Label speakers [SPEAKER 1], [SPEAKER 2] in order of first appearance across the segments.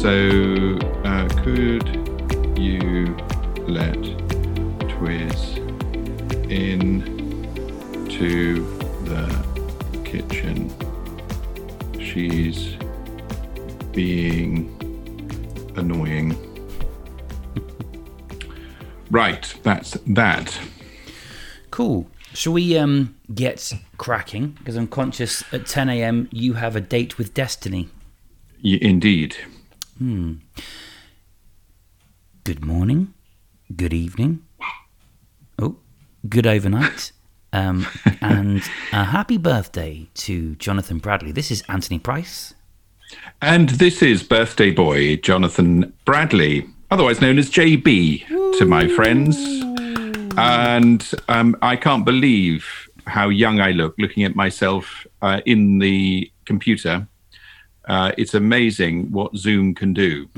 [SPEAKER 1] So, uh, could you let Twiz in to the kitchen? She's being annoying. right, that's that.
[SPEAKER 2] Cool. Shall we um, get cracking? Because I'm conscious at 10 a.m. you have a date with Destiny.
[SPEAKER 1] Y- indeed.
[SPEAKER 2] Good morning. Good evening. Oh, good overnight. Um, and a happy birthday to Jonathan Bradley. This is Anthony Price.
[SPEAKER 1] And this is birthday boy Jonathan Bradley, otherwise known as JB to my friends. And um, I can't believe how young I look looking at myself uh, in the computer. Uh, it's amazing what Zoom can do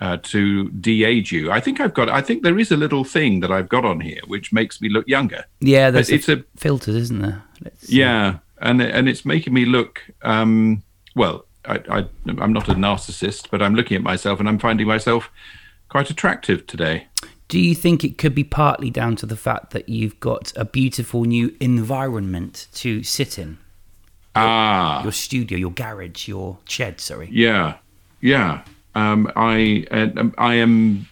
[SPEAKER 1] uh, to de-age you. I think I've got. I think there is a little thing that I've got on here which makes me look younger.
[SPEAKER 2] Yeah, there's
[SPEAKER 1] it's
[SPEAKER 2] a,
[SPEAKER 1] a-
[SPEAKER 2] filters, isn't there? Let's see.
[SPEAKER 1] Yeah, and and it's making me look. Um, well, I, I I'm not a narcissist, but I'm looking at myself and I'm finding myself quite attractive today.
[SPEAKER 2] Do you think it could be partly down to the fact that you've got a beautiful new environment to sit in?
[SPEAKER 1] Ah,
[SPEAKER 2] Your studio, your garage, your shed, sorry.
[SPEAKER 1] yeah, yeah. Um, I uh, I am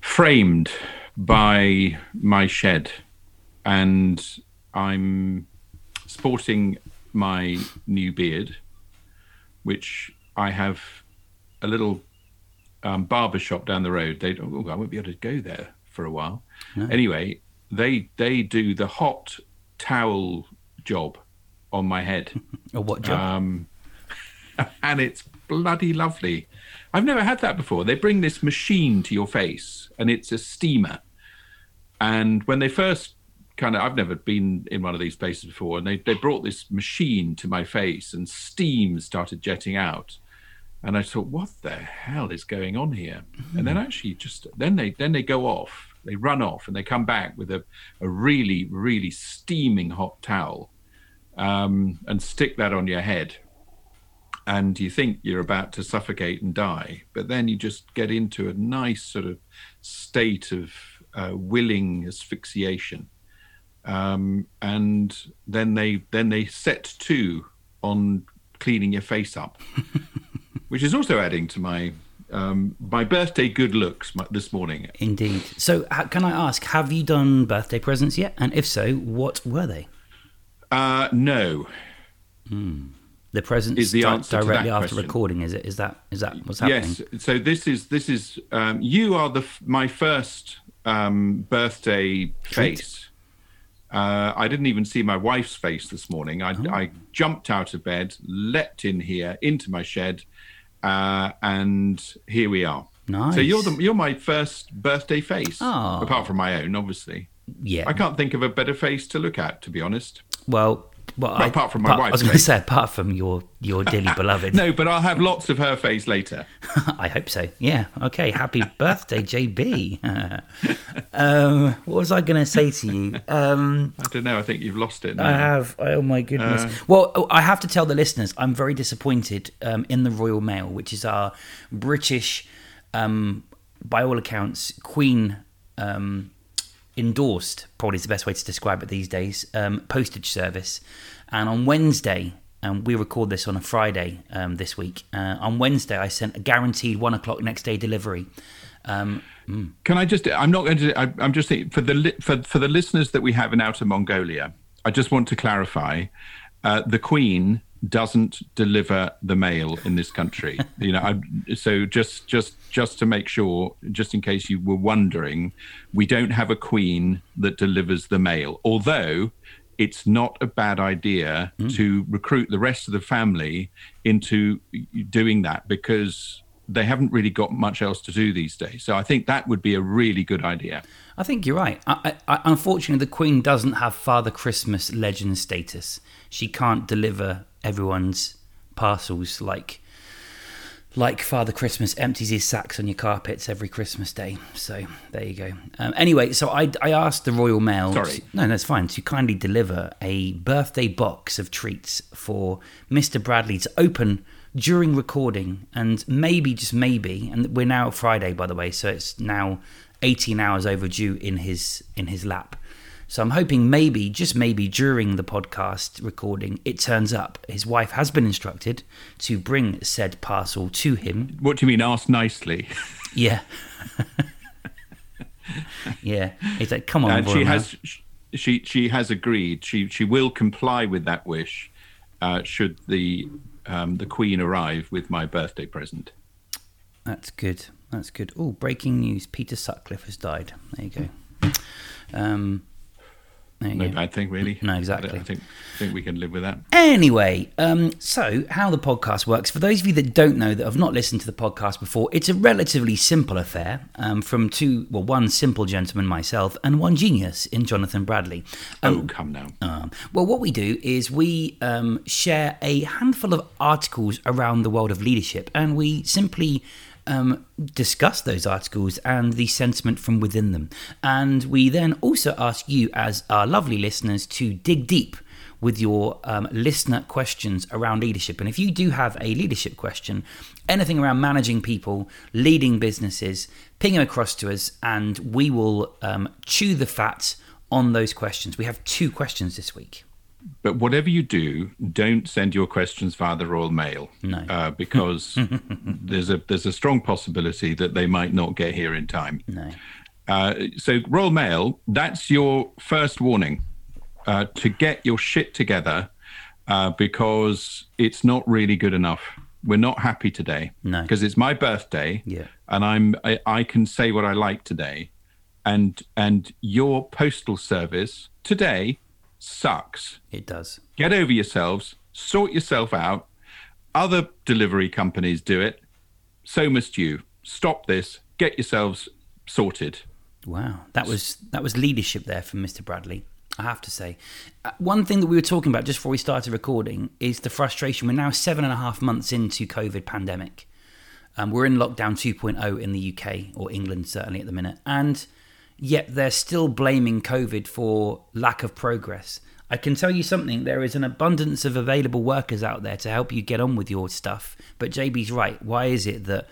[SPEAKER 1] framed by my shed, and I'm sporting my new beard, which I have a little um, barber shop down the road. They oh, I won't be able to go there for a while. Anyway, they they do the hot towel job on my head
[SPEAKER 2] Or what job?
[SPEAKER 1] um, and it's bloody lovely. I've never had that before. They bring this machine to your face, and it's a steamer. And when they first kind of, I've never been in one of these places before, and they, they brought this machine to my face, and steam started jetting out. And I thought, what the hell is going on here? And then actually, just then they then they go off, they run off, and they come back with a, a really really steaming hot towel um, and stick that on your head. And you think you're about to suffocate and die, but then you just get into a nice sort of state of uh, willing asphyxiation, um, and then they then they set to on cleaning your face up, which is also adding to my um, my birthday good looks this morning.
[SPEAKER 2] Indeed. So, can I ask, have you done birthday presents yet? And if so, what were they?
[SPEAKER 1] Uh, no,
[SPEAKER 2] The presents
[SPEAKER 1] Is the answer
[SPEAKER 2] directly after
[SPEAKER 1] question.
[SPEAKER 2] recording. Is it? Is that? Is that what's happening?
[SPEAKER 1] Yes. So this is this is um, you are the f- my first um, birthday face. Uh, I didn't even see my wife's face this morning. I,
[SPEAKER 2] Oh.
[SPEAKER 1] I jumped out of bed, leapt in here into my shed, uh, and here we are.
[SPEAKER 2] Nice.
[SPEAKER 1] So you're the you're my first birthday face,
[SPEAKER 2] Oh.
[SPEAKER 1] apart from my own, obviously.
[SPEAKER 2] Yeah.
[SPEAKER 1] I can't think of a better face to look at, to be honest.
[SPEAKER 2] Well, well, I,
[SPEAKER 1] apart from my
[SPEAKER 2] apart- I was going to say, apart from your your dearly beloved.
[SPEAKER 1] No, but I'll have lots of her face later.
[SPEAKER 2] I hope so. Yeah. Okay. Happy birthday, JB. um, what was I going to say to you? Um,
[SPEAKER 1] I don't know. I think you've lost it. Now.
[SPEAKER 2] I have. Oh my goodness.
[SPEAKER 1] Uh.
[SPEAKER 2] well, oh, I have to tell the listeners, I'm very disappointed um, in the Royal Mail, which is our British, um, by all accounts, Queen um, endorsed. Probably is the best way to describe it these days. Um, postage service, and on Wednesday. And we record this on a Friday um, this week. Uh, on Wednesday, I sent a guaranteed one o'clock next day delivery. Um,
[SPEAKER 1] Can I just? I'm not going to. I, I'm just thinking for the li- for for the listeners that we have in Outer Mongolia. I just want to clarify: uh, the Queen doesn't deliver the mail in this country. you know, I, so just just just to make sure, just in case you were wondering, we don't have a Queen that delivers the mail. Although it's not a bad idea hmm. to recruit the rest of the family into doing that because they haven't really got much else to do these days. So I think that would be a really good idea.
[SPEAKER 2] I think you're right. I, I, unfortunately, the Queen doesn't have Father Christmas legend status. She can't deliver everyone's parcels like like Father Christmas empties his sacks on your carpets every Christmas day. So there you go. Um, anyway, so I, I asked the Royal Mail.
[SPEAKER 1] Sorry.
[SPEAKER 2] no, that's fine. To kindly deliver a birthday box of treats for Mr. Bradley to open during recording, and maybe just maybe, and we're now Friday by the way, so it's now 18 hours overdue in his in his lap. So I'm hoping maybe, just maybe, during the podcast recording, it turns up. His wife has been instructed to bring said parcel to him.
[SPEAKER 1] What do you mean? Ask nicely.
[SPEAKER 2] Yeah. yeah. He's like, come on,
[SPEAKER 1] and she has she she has agreed. She she will comply with that wish, uh, should the um, the Queen arrive with my birthday present.
[SPEAKER 2] That's good. That's good. Oh, breaking news: Peter Sutcliffe has died. There you go. Um,
[SPEAKER 1] No
[SPEAKER 2] go.
[SPEAKER 1] bad thing, really.
[SPEAKER 2] No, exactly.
[SPEAKER 1] don't- I think think we can live with that.
[SPEAKER 2] Anyway, um, so how the podcast works, for those of you that don't know, that have not listened to the podcast before, it's a relatively simple affair um, from two, well, one simple gentleman, myself, and one genius in Jonathan Bradley. Um,
[SPEAKER 1] oh, come now.
[SPEAKER 2] um, well, what we do is we um, share a handful of articles around the world of leadership, and we simply um, discuss those articles and the sentiment from within them. And we then also ask you, as our lovely listeners, to dig deep with your um, listener questions around leadership. And if you do have a leadership question, anything around managing people, leading businesses, ping them across to us, and we will um, chew the fat on those questions. We have two questions this week.
[SPEAKER 1] But whatever you do, don't send your questions via the Royal Mail.
[SPEAKER 2] No.
[SPEAKER 1] Uh, because there's a there's a strong possibility that they might not get here in time.
[SPEAKER 2] No.
[SPEAKER 1] Uh, so Royal Mail, that's your first warning uh, to get your shit together uh, because it's not really good enough. We're not happy today
[SPEAKER 2] No.
[SPEAKER 1] because it's my birthday,
[SPEAKER 2] Yeah.
[SPEAKER 1] and I'm I, I can say what I like today, and and your postal service today sucks.
[SPEAKER 2] It does.
[SPEAKER 1] Get over yourselves, sort yourself out. Other delivery companies do it. So must you. Stop this. Get yourselves sorted.
[SPEAKER 2] Wow, that was that was leadership there from Mr. Bradley. I have to say, Uh, one thing that we were talking about just before we started recording is the frustration. We're now seven and a half months into COVID pandemic. Um, we're in lockdown 2.0 in the UK or England certainly at the minute, and yet they're still blaming COVID for lack of progress. I can tell you something: there is an abundance of available workers out there to help you get on with your stuff. But JB's right. Why is it that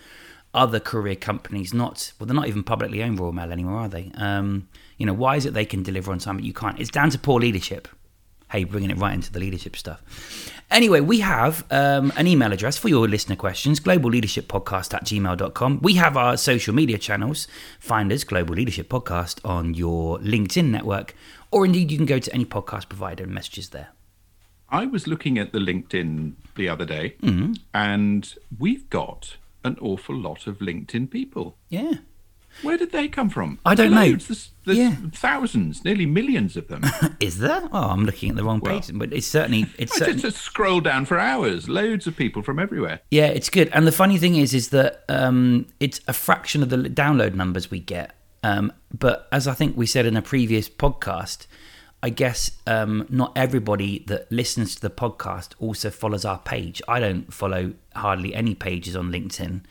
[SPEAKER 2] other courier companies not well they're not even publicly owned Royal Mail anymore are they um, you know why is it they can deliver on time but you can't it's down to poor leadership hey bringing it right into the leadership stuff. Anyway we have um, an email address for your listener questions global leadership podcast at gmail.com we have our social media channels. Find us global leadership podcast on your linkedin network or indeed you can go to any podcast provider and messages there.
[SPEAKER 1] I was looking at the LinkedIn the other day,
[SPEAKER 2] Mm-hmm.
[SPEAKER 1] and we've got an awful lot of LinkedIn people.
[SPEAKER 2] yeah
[SPEAKER 1] Where did they come from?
[SPEAKER 2] I don't know.
[SPEAKER 1] There's, there's
[SPEAKER 2] Yeah.
[SPEAKER 1] thousands, nearly millions of them.
[SPEAKER 2] is there oh i'm looking at the wrong
[SPEAKER 1] Well,
[SPEAKER 2] page but it's certainly it's
[SPEAKER 1] I
[SPEAKER 2] certainly
[SPEAKER 1] just scroll down for hours. Loads of people from everywhere.
[SPEAKER 2] Yeah, it's good. And the funny thing is, is that um, it's a fraction of the download numbers we get. Um, but as I think we said in a previous podcast, I guess um, not everybody that listens to the podcast also follows our page. I don't follow hardly any pages on LinkedIn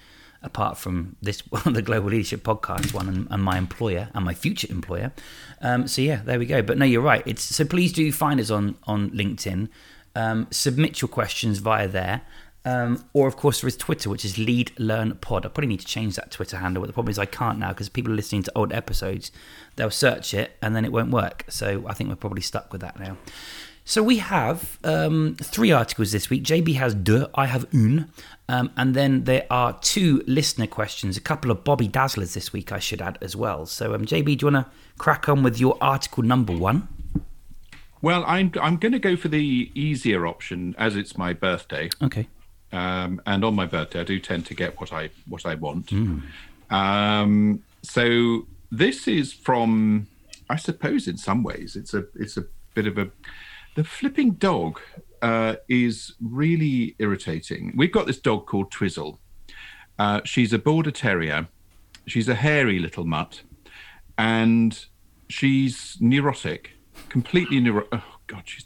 [SPEAKER 2] apart from this one, the global leadership podcast one and, and my employer and my future employer. Um, so yeah there we go. But no you're right. It's so please do find us on on linkedin. Um, submit your questions via there. Um, or of course there is twitter which is lead learn pod. I probably need to change that twitter handle but the problem is i can't now because people are listening to old episodes. They'll search it and then it won't work. So i think we're probably stuck with that now so we have um, three articles this week. JB has deux, I have une, um, and then there are two listener questions. A couple of Bobby Dazzlers this week, I should add as well. So um, JB, do you want to crack on with your article number one?
[SPEAKER 1] Well, I'm I'm going to go for the easier option as it's my birthday.
[SPEAKER 2] Okay.
[SPEAKER 1] um, and on my birthday, I do tend to get what I what I want. Um, so this is from, I suppose, in some ways, it's a it's a bit of a. The flipping dog uh, is really irritating. We've got this dog called Twizzle. Uh, she's a border terrier. She's a hairy little mutt, and she's neurotic, completely neurotic. Oh God, she's.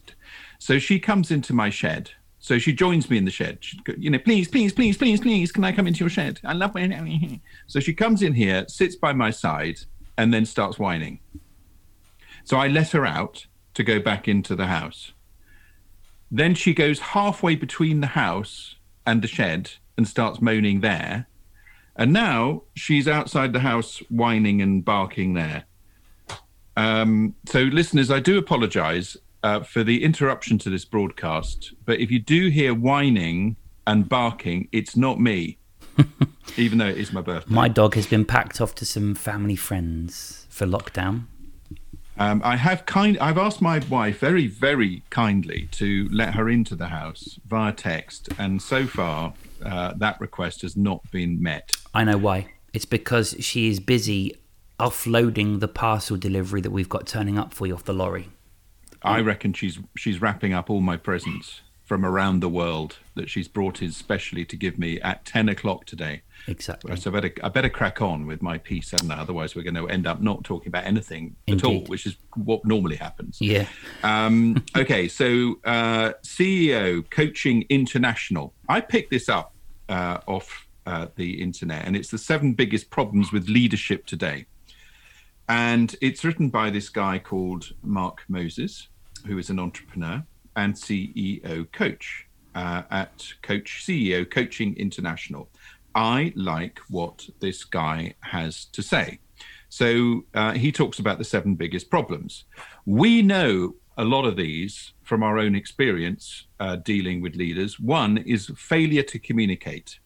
[SPEAKER 1] So she comes into my shed. So she joins me in the shed. She, you know, please, please, please, please, please, can I come into your shed? I love when. So she comes in here, sits by my side, and then starts whining. So I let her out to go back into the house. Then she goes halfway between the house and the shed and starts moaning there. And now she's outside the house whining and barking there. Um, so, listeners, I do apologize uh, for the interruption to this broadcast. But if you do hear whining and barking, it's not me, even though it is my birthday.
[SPEAKER 2] My dog has been packed off to some family friends for lockdown.
[SPEAKER 1] Um, I have kind. I've asked my wife very, very kindly to let her into the house via text, and so far uh, that request has not been met.
[SPEAKER 2] I know why. It's because she is busy offloading the parcel delivery that we've got turning up for you off the lorry.
[SPEAKER 1] I reckon she's she's wrapping up all my presents from around the world that she's brought in specially to give me at ten o'clock today.
[SPEAKER 2] Exactly.
[SPEAKER 1] So I better I better crack on with my piece, hadn't I? Otherwise, we're going to end up not talking about anything at all, which is what normally happens.
[SPEAKER 2] Yeah.
[SPEAKER 1] Um, okay, so uh, CEO Coaching International. I picked this up uh, off uh, the internet, and it's the seven biggest problems with leadership today. And it's written by this guy called Mark Moses, who is an entrepreneur and CEO coach uh, at Coach CEO Coaching International. I like what this guy has to say. So uh, he talks about the seven biggest problems. We know a lot of these from our own experience uh, dealing with leaders. One is failure to communicate.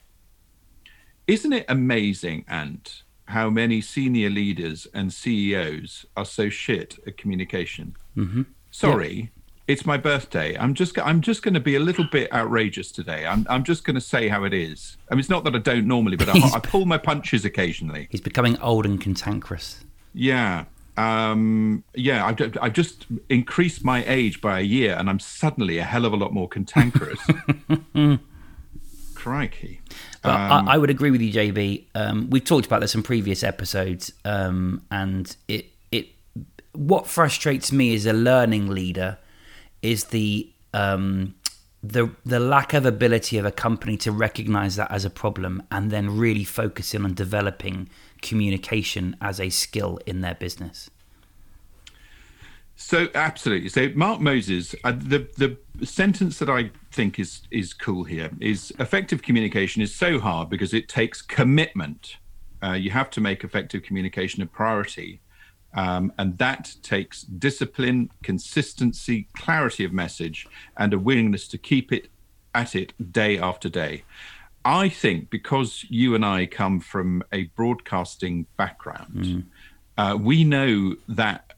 [SPEAKER 1] Isn't it amazing, Ant, how many senior leaders and CEOs are so shit at communication?
[SPEAKER 2] Mm-hmm.
[SPEAKER 1] Sorry, it's my birthday. I'm just I'm just going to be a little bit outrageous today. I'm I'm just going to say how it is. I mean, it's not that I don't normally, but I, I pull my punches occasionally.
[SPEAKER 2] He's becoming old and cantankerous.
[SPEAKER 1] Yeah. Um, yeah, I've, I've just increased my age by a year and I'm suddenly a hell of a lot more cantankerous. Crikey.
[SPEAKER 2] But
[SPEAKER 1] Um,
[SPEAKER 2] I, I would agree with you, JB. Um, we've talked about this in previous episodes, um, and it it what frustrates me as a learning leader is the um, the the lack of ability of a company to recognize that as a problem and then really focusing on developing communication as a skill in their business.
[SPEAKER 1] So absolutely. So Mark Moses, uh, the the sentence that I think is is cool here is effective communication is so hard because it takes commitment. Uh, you have to make effective communication a priority, um, and that takes discipline, consistency, clarity of message, and a willingness to keep it at it day after day. I think because you and I come from a broadcasting background, uh, we know that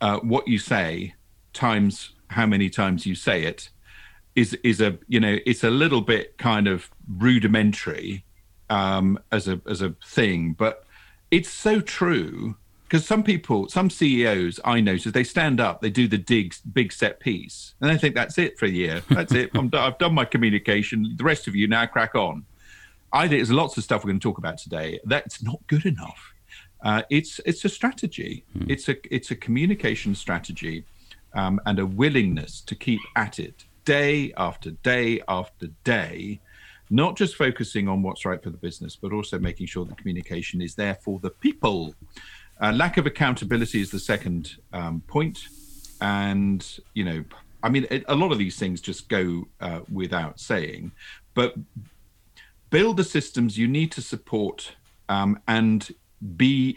[SPEAKER 1] uh, what you say times how many times you say it is is a you know it's a little bit kind of rudimentary um, as a as a thing, but it's so true because some people, some CEOs I notice, they stand up, they do the dig, big set piece, and they think that's it for a year. That's it. I'm, I've done my communication. The rest of you now crack on. I think there's lots of stuff we're going to talk about today. That's not good enough. Uh, it's it's a strategy. It's a it's a communication strategy, um, and a willingness to keep at it day after day after day, not just focusing on what's right for the business, but also making sure the communication is there for the people. Uh, lack of accountability is the second um, point, and you know, I mean, it, a lot of these things just go uh, without saying, but build the systems you need to support um, and be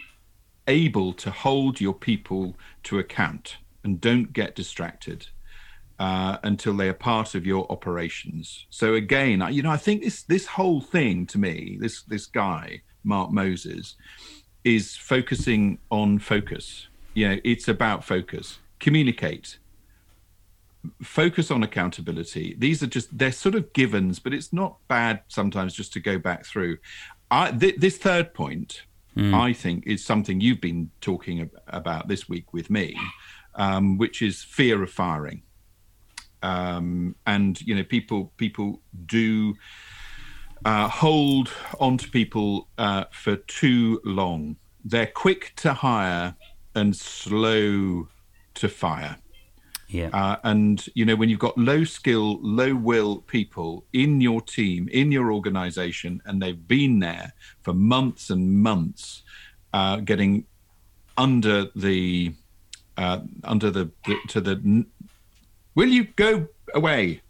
[SPEAKER 1] able to hold your people to account and don't get distracted uh, until they are part of your operations. So again, you know, I think this this whole thing to me, this this guy Mark Moses, is focusing on focus. You know, it's about focus. Communicate. Focus on accountability. These are just they're sort of givens, but it's not bad sometimes just to go back through. I, th- this third point, I think, is something you've been talking ab- about this week with me, um, which is fear of firing um, and you know people people do uh, hold on to people uh, for too long. They're quick to hire and slow to fire.
[SPEAKER 2] Yeah.
[SPEAKER 1] Uh, and you know when you've got low skill, low will people in your team, in your organization, and they've been there for months and months, uh, getting under the uh, under the, the to the. Will you go away?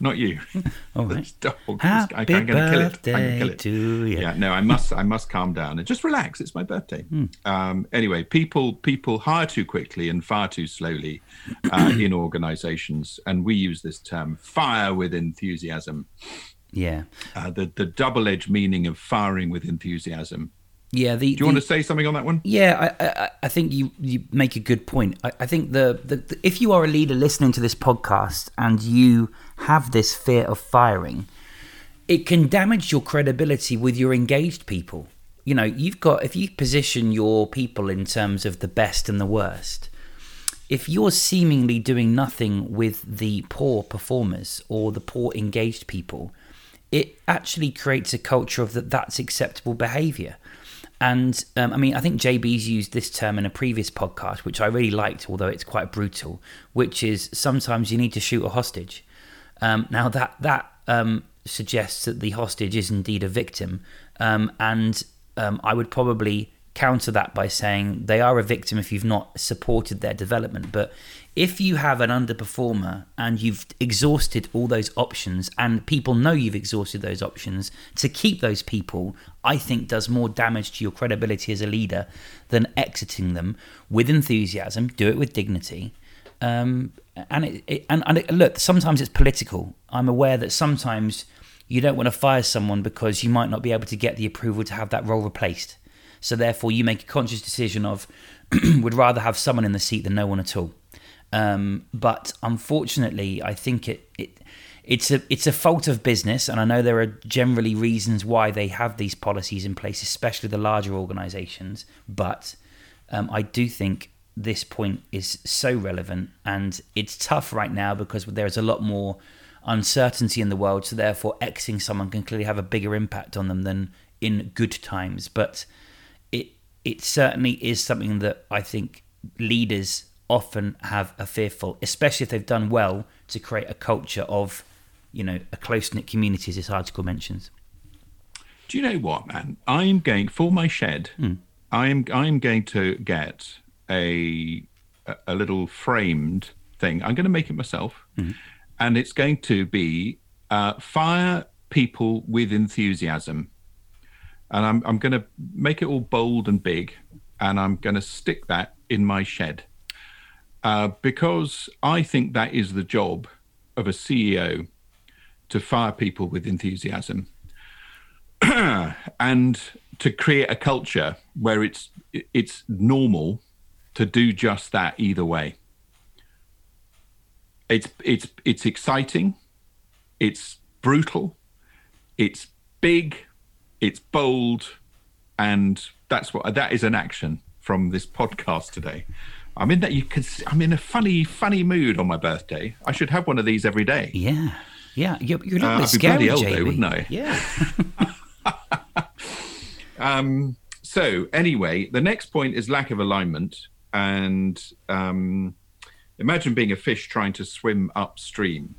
[SPEAKER 1] Not you.
[SPEAKER 2] All
[SPEAKER 1] This
[SPEAKER 2] right.
[SPEAKER 1] dog.
[SPEAKER 2] Happy
[SPEAKER 1] I, I'm going to kill it. I'm going to kill it.
[SPEAKER 2] to you.
[SPEAKER 1] Yeah, no, I must, I must calm down and just relax. It's my birthday.
[SPEAKER 2] Hmm.
[SPEAKER 1] Um, anyway, people, people hire too quickly and fire too slowly uh, in organisations, and we use this term "fire with enthusiasm."
[SPEAKER 2] Yeah.
[SPEAKER 1] Uh, the the double-edged meaning of firing with enthusiasm.
[SPEAKER 2] Yeah. The,
[SPEAKER 1] Do you want to say something on that one?
[SPEAKER 2] Yeah, I, I, I think you, you make a good point. I, I think the, the, the if you are a leader listening to this podcast and you have this fear of firing, it can damage your credibility with your engaged people. You know, you've got if you position your people in terms of the best and the worst, if you're seemingly doing nothing with the poor performers or the poor engaged people, it actually creates a culture of that that's acceptable behavior. And um, I mean, I think JB's used this term in a previous podcast, which I really liked, although it's quite brutal, which is sometimes you need to shoot a hostage. Um, now that that um, suggests that the hostage is indeed a victim, um, and um, I would probably counter that by saying they are a victim if you've not supported their development. But if you have an underperformer and you've exhausted all those options, and people know you've exhausted those options, to keep those people, I think does more damage to your credibility as a leader than exiting them with enthusiasm. Do it with dignity. Um, and it, it, and, and it, look, sometimes it's political. I'm aware that sometimes you don't want to fire someone because you might not be able to get the approval to have that role replaced. So therefore, you make a conscious decision of would rather have someone in the seat than no one at all. Um, but unfortunately, I think it, it it's a it's a fault of business, and I know there are generally reasons why they have these policies in place, especially the larger organisations. But um, I do think this point is so relevant, and it's tough right now because there's a lot more uncertainty in the world. So therefore, Xing someone can clearly have a bigger impact on them than in good times. But it it certainly is something that I think leaders often have a fearful, especially if they've done well to create a culture of, you know, a close knit community, as this article mentions.
[SPEAKER 1] Do you know what, man? I'm going for my shed. I'm I'm going to get a a- little framed thing. I'm going to make it myself, and it's going to be uh, fire people with enthusiasm. And I'm I'm going to make it all bold and big, and I'm going to stick that in my shed uh, because I think that is the job of a CEO to fire people with enthusiasm. And to create a culture where it's it's normal to do just that either way. It's it's it's exciting, it's brutal, it's big, it's bold, and that's what that is an action from this podcast today. I'm in that you can. s- I'm in a funny, funny mood on my birthday. I should have one of these every day.
[SPEAKER 2] Yeah. Yeah. You're, you're little
[SPEAKER 1] Uh, I'd be
[SPEAKER 2] scary,
[SPEAKER 1] bloody old though, wouldn't I?
[SPEAKER 2] Yeah.
[SPEAKER 1] Um, so anyway, the next point is lack of alignment, and um, imagine being a fish trying to swim upstream.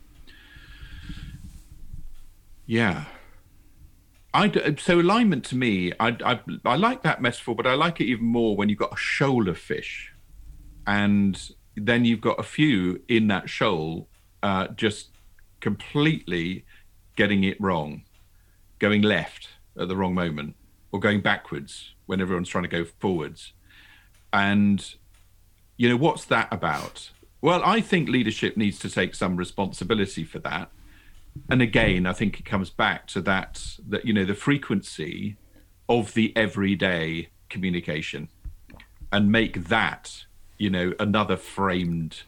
[SPEAKER 1] Yeah. I d- so alignment to me, I, I I like that metaphor, but I like it even more when you've got a shoal of fish, and then you've got a few in that shoal, uh, just completely getting it wrong, going left at the wrong moment, or going backwards when everyone's trying to go forwards, and you know what's that about? Well, I think leadership needs to take some responsibility for that and again i think it comes back to that that you know the frequency of the everyday communication and make that you know another framed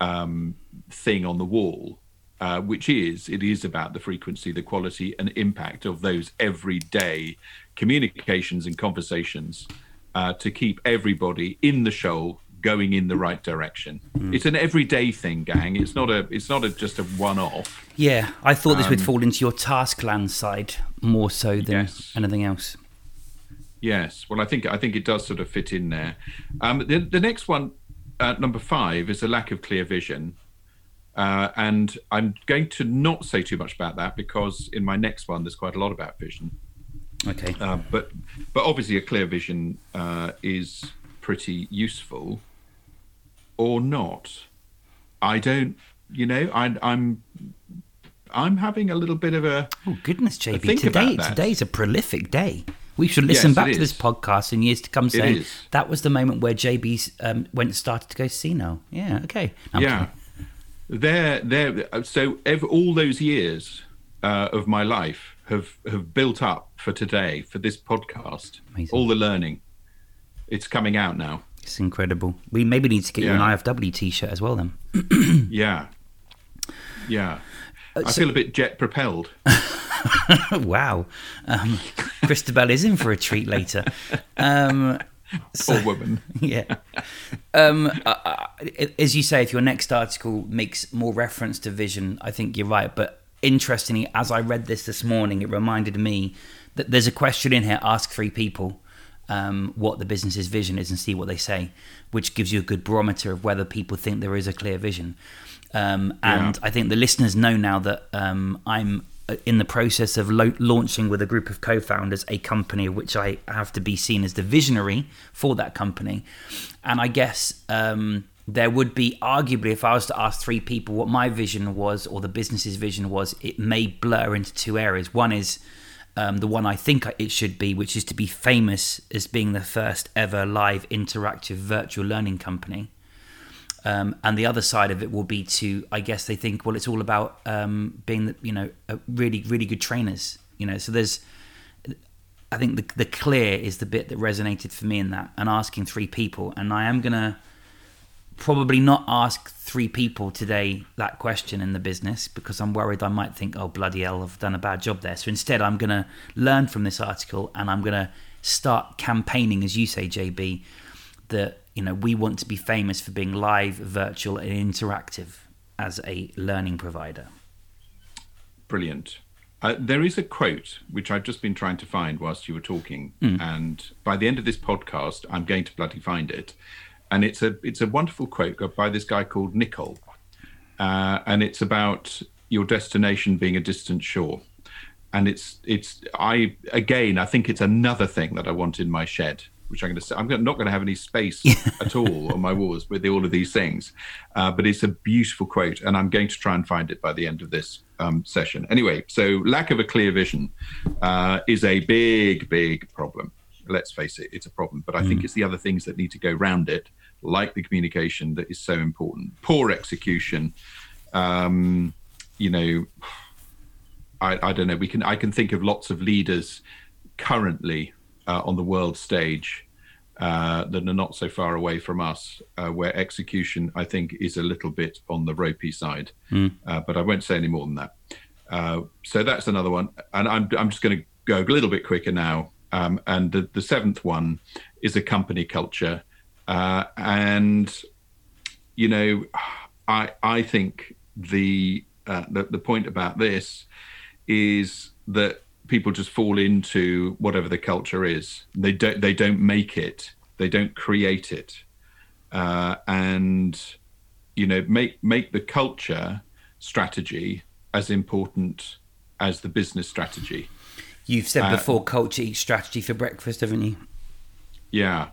[SPEAKER 1] um, thing on the wall uh, which is it is about the frequency the quality and impact of those everyday communications and conversations uh, to keep everybody in the show going in the right direction it's an everyday thing gang it's not a it's not a just a one-off
[SPEAKER 2] Yeah. I thought this would fall into your taskland side more so than
[SPEAKER 1] Um, Yes.
[SPEAKER 2] anything else.
[SPEAKER 1] Yes, well, I think I think it does sort of fit in there. Um, the the next one, uh, number five, is a lack of clear vision, uh, and I'm going to not say too much about that because in my next one there's quite a lot about vision.
[SPEAKER 2] Okay.
[SPEAKER 1] Uh, but but obviously a clear vision uh, is pretty useful, or not. I don't, you know, I, I'm I'm having a little bit of a.
[SPEAKER 2] Oh goodness, JB! Today, today's a prolific day. We should listen
[SPEAKER 1] Yes,
[SPEAKER 2] back to this podcast in years to come, saying that was the moment where JB um, went started to go senile. Yeah, okay.
[SPEAKER 1] Yeah. They're, they're, so ev all those years uh, of my life have, have built up for today, for this podcast,
[SPEAKER 2] Amazing.
[SPEAKER 1] all the learning. It's coming out now.
[SPEAKER 2] It's incredible. We maybe need to get you an IFW t-shirt as well then.
[SPEAKER 1] Yeah. Yeah. I
[SPEAKER 2] Uh, so-
[SPEAKER 1] feel a bit jet propelled.
[SPEAKER 2] wow. Um, Christabel is in for a treat later. Um,
[SPEAKER 1] Poor woman.
[SPEAKER 2] yeah. Um, uh, as you say, if your next article makes more reference to vision, I think you're right. But interestingly, as I read this this morning, it reminded me that there's a question in here: ask three people um, what the business's vision is and see what they say, which gives you a good barometer of whether people think there is a clear vision. Um, and
[SPEAKER 1] Yeah.
[SPEAKER 2] I think the listeners know now that um, I'm in the process of lo- launching with a group of co-founders a company which I have to be seen as the visionary for that company. And I guess um, there would be arguably, if I was to ask three people what my vision was or the business's vision was, it may blur into two areas. One is um, the one I think it should be, which is to be famous as being the first ever live interactive virtual learning company. Um, and the other side of it will be to, I guess they think, well, it's all about um, being, you know, really, really good trainers. You know, so there's, I think the the clear is the bit that resonated for me in that, and asking three people, and I am gonna probably not ask three people today that question in the business because I'm worried I might think, oh bloody hell, I've done a bad job there. So instead, I'm gonna learn from this article, and I'm gonna start campaigning, as you say, JB, that you know we want to be famous for being live, virtual, and interactive as a learning provider.
[SPEAKER 1] Brilliant. Uh, there is a quote which I've just been trying to find whilst you were talking, and by the end of this podcast, I'm going to bloody find it. And it's a it's a wonderful quote by this guy called Nicol, uh, and it's about your destination being a distant shore. And it's it's I again I think it's another thing that I want in my shed, which I'm going to say I'm not going to have any space at all on my walls with all of these things, uh, but it's a beautiful quote, and I'm going to try and find it by the end of this um, session. Anyway, so lack of a clear vision uh, is a big big problem. Let's face it, it's a problem, but I think it's the other things that need to go round it, like the communication, that is so important. Poor execution, um, you know. I, I don't know. We can I can think of lots of leaders currently uh, on the world stage uh, that are not so far away from us, uh, where execution I think is a little bit on the ropey side. Uh, but I won't say any more than that. Uh, so that's another one, and I'm I'm just going to go a little bit quicker now. Um, and the, the seventh one is a company culture, uh, and you know, I I think the uh, the the point about this is that people just fall into whatever the culture is. They don't they don't make it. They don't create it, uh, and you know make make the culture strategy as important as the business strategy.
[SPEAKER 2] You've said
[SPEAKER 1] Uh,
[SPEAKER 2] before, culture eats strategy for breakfast, haven't you?
[SPEAKER 1] Yeah.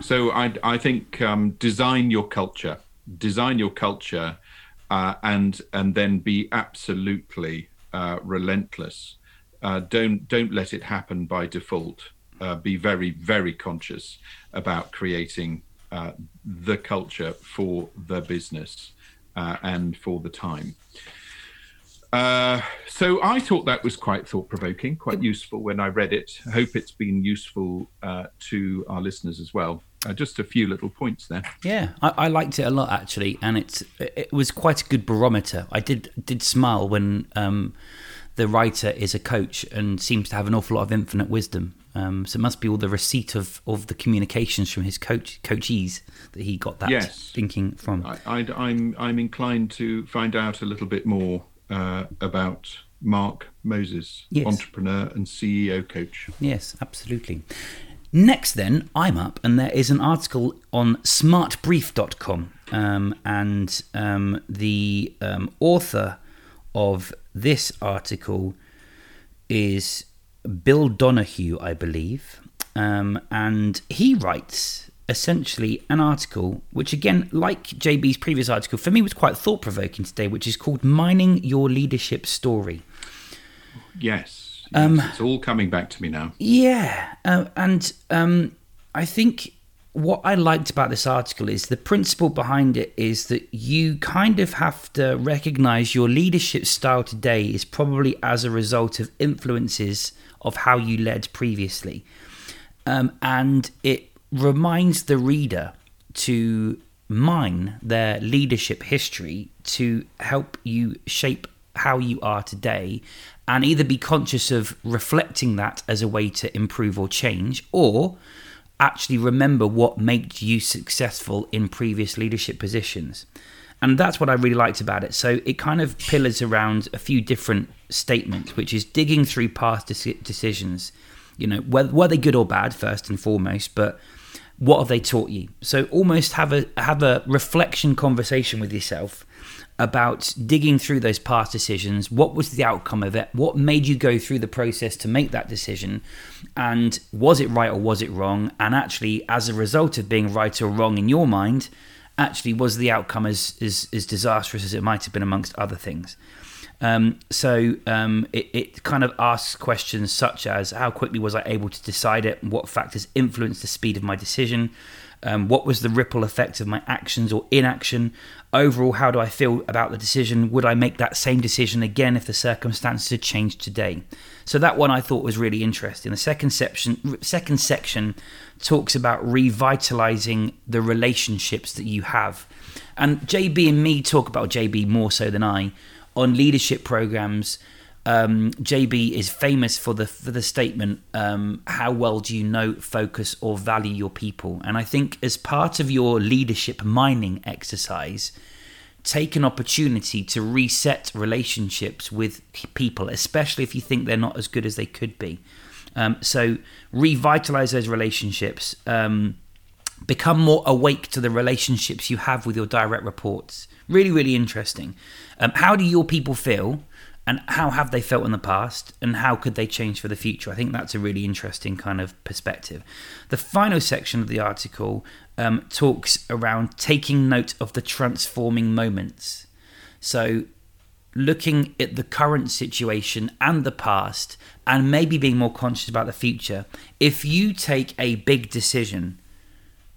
[SPEAKER 1] So I I think um, design your culture, design your culture, uh, and and then be absolutely uh, relentless. Uh, don't don't let it happen by default. Uh, be very very conscious about creating uh, the culture for the business uh, and for the time. Uh, so I thought that was quite thought provoking, quite useful when I read it. I hope it's been useful uh, to our listeners as well. Uh, just a few little points there.
[SPEAKER 2] Yeah, I, I liked it a lot actually, and it's it was quite a good barometer. I did did smile when um, the writer is a coach and seems to have an awful lot of infinite wisdom. Um, so it must be all the receipt of, of the communications from his coach coachees that he got that
[SPEAKER 1] Yes.
[SPEAKER 2] thinking from.
[SPEAKER 1] I, I, I'm I'm inclined to find out a little bit more uh, about Mark Moses,
[SPEAKER 2] Yes.
[SPEAKER 1] entrepreneur and CEO coach.
[SPEAKER 2] Yes, absolutely. Next, then, I'm up, and there is an article on smartbrief.com. Um, and um, the um, author of this article is Bill Donahue, I believe. Um, and he writes essentially an article which, again, like JB's previous article, for me was quite thought provoking today, which is called Mining Your Leadership Story.
[SPEAKER 1] Yes. yes
[SPEAKER 2] Um,
[SPEAKER 1] it's all coming back to me now.
[SPEAKER 2] Yeah, uh, and um, I think what I liked about this article is the principle behind it is that you kind of have to recognize your leadership style today is probably as a result of influences of how you led previously. Um, and it reminds the reader to mine their leadership history to help you shape how you are today and either be conscious of reflecting that as a way to improve or change or actually remember what made you successful in previous leadership positions. And that's what I really liked about it. So it kind of pillars around a few different statements, which is digging through past deci- decisions. You know, were, were they good or bad, first and foremost, but what have they taught you? So almost have a have a reflection conversation with yourself about digging through those past decisions. What was the outcome of it? What made you go through the process to make that decision? And was it right or was it wrong? And actually, as a result of being right or wrong in your mind, actually was the outcome as as, as disastrous as it might have been amongst other things. Um, so um, it, it kind of asks questions such as how quickly was I able to decide it? What factors influenced the speed of my decision? Um, what was the ripple effect of my actions or inaction? Overall, how do I feel about the decision? Would I make that same decision again if the circumstances had changed today? So that one I thought was really interesting. The second section, second section, talks about revitalizing the relationships that you have, and JB and me talk about JB more so than I on leadership programs. Um, JB is famous for the for the statement, um, "How well do you know, focus, or value your people?" And I think as part of your leadership mining exercise, take an opportunity to reset relationships with people, especially if you think they're not as good as they could be. Um, so revitalize those relationships. Um, become more awake to the relationships you have with your direct reports. Really, really interesting. Um, how do your people feel? And how have they felt in the past? And how could they change for the future? I think that's a really interesting kind of perspective. The final section of the article um, talks around taking note of the transforming moments. So, looking at the current situation and the past, and maybe being more conscious about the future. If you take a big decision,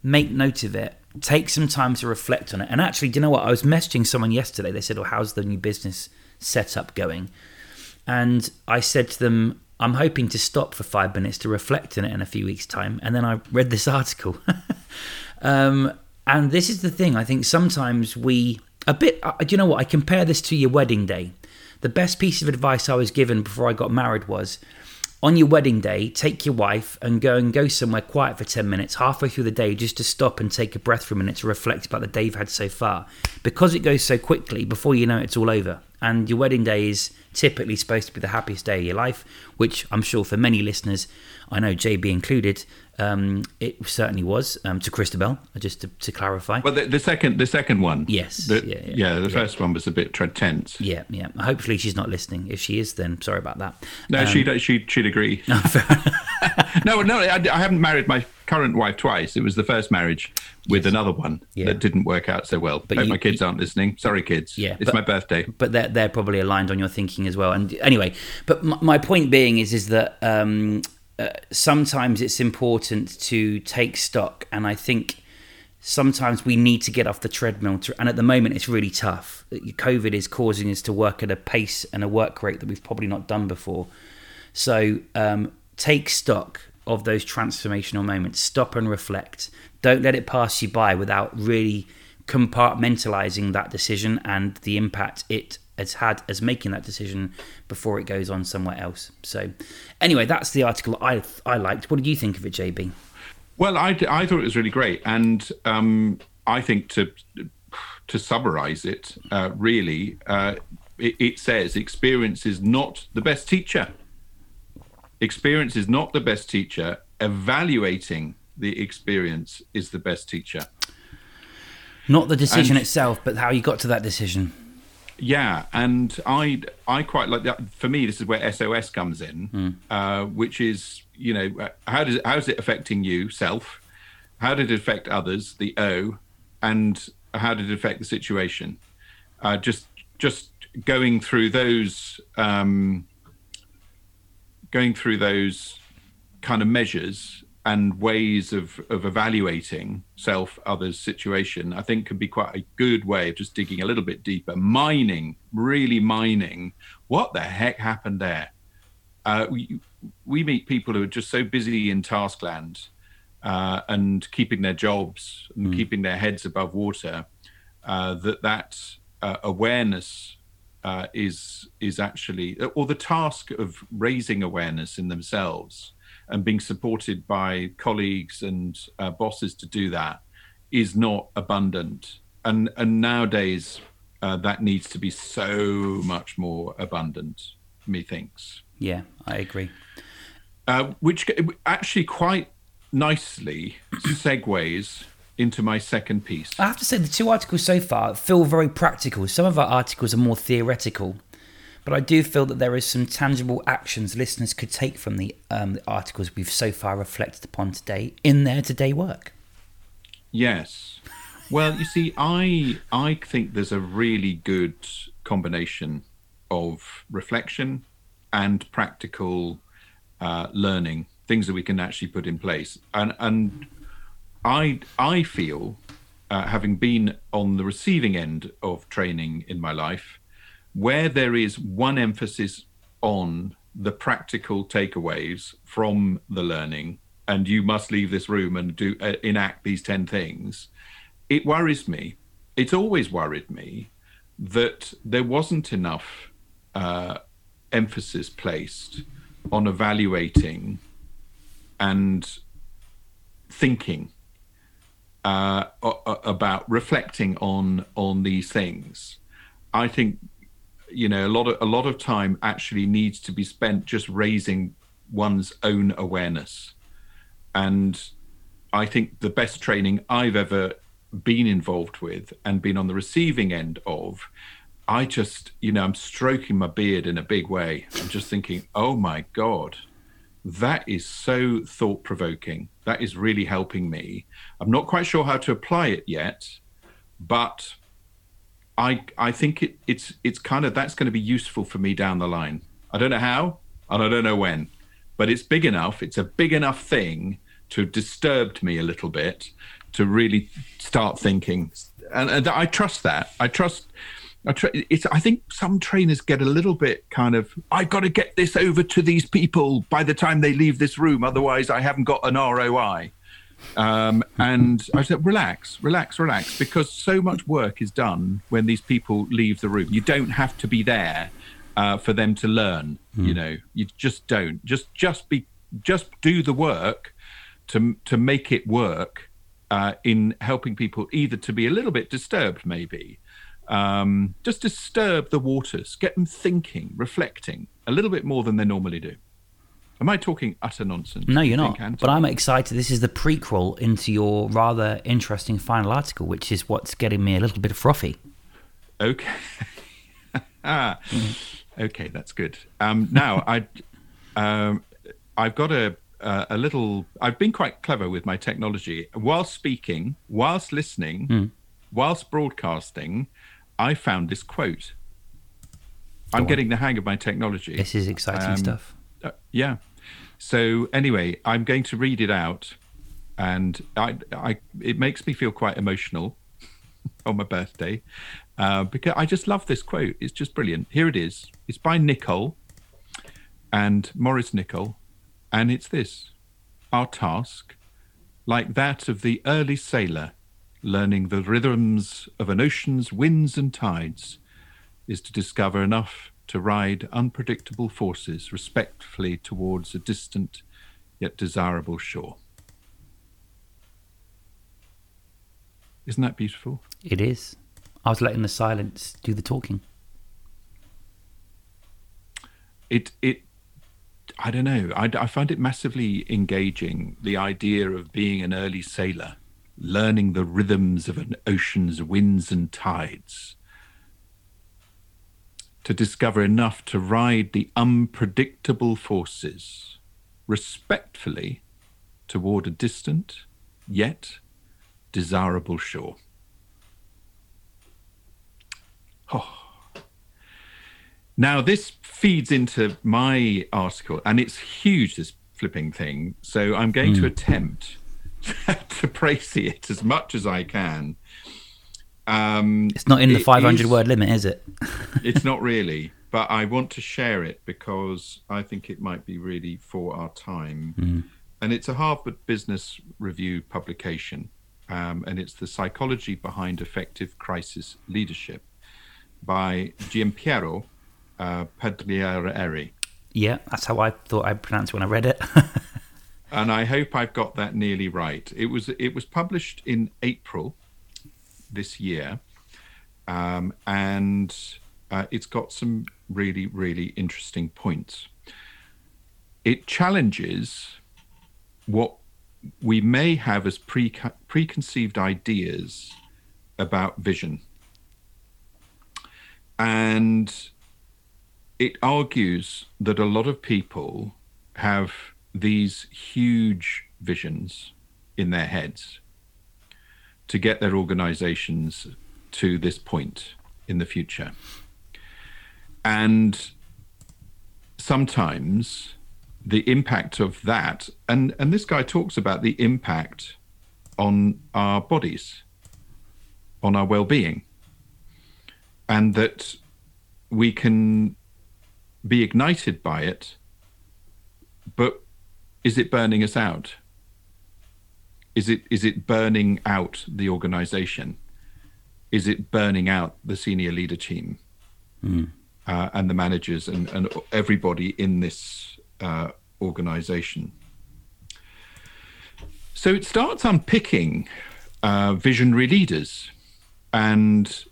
[SPEAKER 2] make note of it. Take some time to reflect on it. And actually, do you know what? I was messaging someone yesterday. They said, "Oh, how's the new business setup going?" And I said to them, "I'm hoping to stop for five minutes to reflect on it in a few weeks' time." And then I read this article. um, and this is the thing. I think sometimes we a bit. Uh, do you know what? I compare this to your wedding day. The best piece of advice I was given before I got married was on your wedding day, take your wife and go and go somewhere quiet for 10 minutes, halfway through the day, just to stop and take a breath for a minute to reflect about the day you've had so far. Because it goes so quickly, before you know it, it's all over. And your wedding day is typically supposed to be the happiest day of your life, which I'm sure for many listeners, I know JB included, um, it certainly was um, to Christabel. Just to, to clarify.
[SPEAKER 1] Well, the, the, second, the second one.
[SPEAKER 2] Yes.
[SPEAKER 1] The,
[SPEAKER 2] yeah, yeah,
[SPEAKER 1] yeah, the
[SPEAKER 2] yeah.
[SPEAKER 1] first one was a bit tense.
[SPEAKER 2] Yeah, yeah. Hopefully she's not listening. If she is, then sorry about that.
[SPEAKER 1] No,
[SPEAKER 2] Um,
[SPEAKER 1] she'd, she'd she'd agree. no, no, I, I haven't married my current wife twice. It was the first marriage with another one that didn't work out so well. But
[SPEAKER 2] you-
[SPEAKER 1] my kids aren't listening. Sorry, kids.
[SPEAKER 2] Yeah,
[SPEAKER 1] it's
[SPEAKER 2] but-
[SPEAKER 1] my birthday.
[SPEAKER 2] but they're they're probably aligned on your thinking as well. And anyway, but my, my point being is is that um, uh, sometimes it's important to take stock, and I think sometimes we need to get off the treadmill. To, and at the moment, it's really tough. COVID is causing us to work at a pace and a work rate that we've probably not done before. So um, take stock of those transformational moments. Stop and reflect. Don't let it pass you by without really compartmentalizing that decision and the impact it has had as making that decision before it goes on somewhere else. So, anyway, that's the article I I liked. What did you think of it, JB?
[SPEAKER 1] Well, I, I thought it was really great, and um, I think to to summarize it, uh, really, uh, it, it says experience is not the best teacher. Experience is not the best teacher. Evaluating the experience is the best teacher.
[SPEAKER 2] Not the decision
[SPEAKER 1] And-
[SPEAKER 2] itself, but how you got to that decision.
[SPEAKER 1] Yeah, and I I quite like that. For me, this is where SOS comes in, uh, which is you know uh, how does how is it affecting you self? how did it affect others, the O, and how did it affect the situation? Uh, just just going through those um, going through those kind of measures and ways of, of evaluating self others situation i think can be quite a good way of just digging a little bit deeper mining really mining what the heck happened there uh, we, we meet people who are just so busy in taskland uh, and keeping their jobs and mm. keeping their heads above water uh, that that uh, awareness uh, is is actually or the task of raising awareness in themselves and being supported by colleagues and uh, bosses to do that is not abundant and and nowadays uh, that needs to be so much more abundant methinks
[SPEAKER 2] yeah i agree
[SPEAKER 1] uh, which actually quite nicely segues into my second piece.
[SPEAKER 2] I have to say, the two articles so far feel very practical. Some of our articles are more theoretical, but I do feel that there is some tangible actions listeners could take from the, um, the articles we've so far reflected upon today in their today work.
[SPEAKER 1] Yes. Well, you see, I I think there's a really good combination of reflection and practical uh, learning, things that we can actually put in place. And and I I feel, uh, having been on the receiving end of training in my life, where there is one emphasis on the practical takeaways from the learning, and you must leave this room and do uh, enact these ten things, it worries me. It's always worried me that there wasn't enough uh, emphasis placed on evaluating and thinking uh, about reflecting on on these things. I think you know a lot of a lot of time actually needs to be spent just raising one's own awareness, and I think the best training I've ever been involved with and been on the receiving end of. I just, you know, I'm stroking my beard in a big way. I'm just thinking, oh my God, that is so thought provoking. That is really helping me. I'm not quite sure how to apply it yet, but I I think it, it's it's kind of that's going to be useful for me down the line. I don't know how and I don't know when, but it's big enough. It's a big enough thing to have disturbed me a little bit to really start thinking, and, and I trust that. I trust I, tra- it's, I think some trainers get a little bit kind of, I've got to get this over to these people by the time they leave this room, otherwise I haven't got an ROI. Um, and I said, relax, relax, relax, because so much work is done when these people leave the room. You don't have to be there uh, for them to learn. Mm. You know, you just don't. Just, just be, just do the work to to make it work uh, in helping people either to be a little bit disturbed, maybe, um, just disturb the waters, get them thinking, reflecting a little bit more than they normally do. Am I talking utter nonsense?
[SPEAKER 2] No, you're not. But I'm excited. This is the prequel into your rather interesting final article, which is what's getting me a little bit frothy.
[SPEAKER 1] Okay. ah, okay, that's good. Um, now I, um, I've got a, a, a little. I've been quite clever with my technology. Whilst speaking, whilst listening, mm. whilst broadcasting, I found this quote. Go I'm on. getting the hang of my technology.
[SPEAKER 2] This is exciting um, stuff.
[SPEAKER 1] Uh, yeah. So anyway, I'm going to read it out, and I, I, it makes me feel quite emotional on my birthday uh, because I just love this quote. It's just brilliant. Here it is. It's by Nicoll and Morris Nicoll, and it's this: Our task, like that of the early sailor learning the rhythms of an ocean's winds and tides, is to discover enough to ride unpredictable forces respectfully towards a distant yet desirable shore. Isn't that beautiful?
[SPEAKER 2] It is. I was letting the silence do the talking.
[SPEAKER 1] It it I don't know. I, I find it massively engaging. The idea of being an early sailor learning the rhythms of an ocean's winds and tides, to discover enough to ride the unpredictable forces respectfully toward a distant yet desirable shore. Oh. Now, this feeds into my article, and it's huge, this flipping thing. So I'm going mm. to hmm. attempt to précis it as much as I can.
[SPEAKER 2] Um, it's not in the 500 is, word limit, is it?
[SPEAKER 1] it's not really, but I want to share it because I think it might be really for our time. Mm. And it's a Harvard Business Review publication, um, and it's the psychology behind effective crisis leadership by Gianpiero uh.
[SPEAKER 2] Yeah, that's how I thought I pronounced it when I read it.
[SPEAKER 1] and I hope I've got that nearly right. It was it was published in April this year, um, and uh, it's got some really really interesting points. It challenges what we may have as pre- preconceived ideas about vision, and it argues that a lot of people have these huge visions in their heads to get their organizations to this point in the future. And sometimes the impact of that, and, and this guy talks about the impact on our bodies, on our well being, and that we can be ignited by it, but is it burning us out? Is it is it burning out the organization? Is it burning out the senior leader team mm. uh, and the managers and, and everybody in this uh, organization? So it starts unpicking uh, visionary leaders and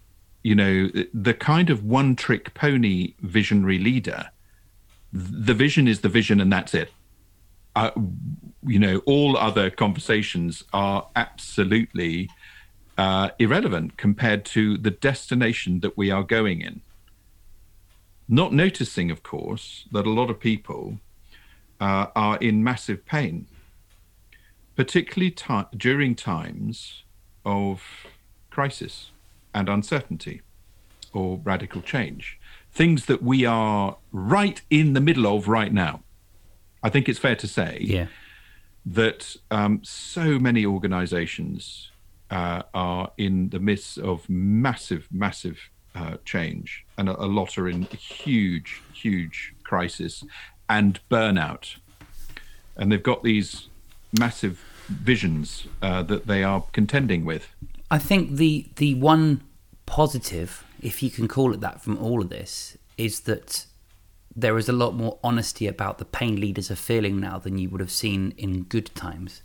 [SPEAKER 1] you know the kind of one trick pony visionary leader the vision is the vision and that's it uh, you know all other conversations are absolutely uh, irrelevant compared to the destination that we are going in not noticing of course that a lot of people uh, are in massive pain particularly during times of crisis and uncertainty or radical change. Things that we are right in the middle of right now. I think it's fair to say
[SPEAKER 2] yeah.
[SPEAKER 1] That um, so many organizations uh, are in the midst of massive, massive uh, change, and a, a lot are in huge, huge crisis and burnout. And they've got these massive visions uh, that they are contending with.
[SPEAKER 2] I think the the one positive, if you can call it that, from all of this is that there is a lot more honesty about the pain leaders are feeling now than you would have seen in good times,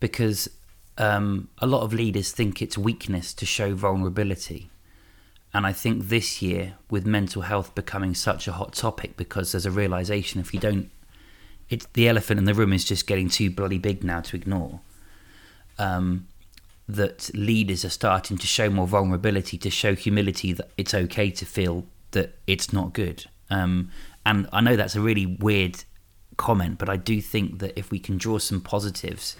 [SPEAKER 2] because um, a lot of leaders think it's weakness to show vulnerability. And I think this year, with mental health becoming such a hot topic, because there's a realization if you don't, it's the elephant in the room is just getting too bloody big now to ignore. Um, that leaders are starting to show more vulnerability, to show humility that it's okay to feel that it's not good. Um, and I know that's a really weird comment, but I do think that if we can draw some positives,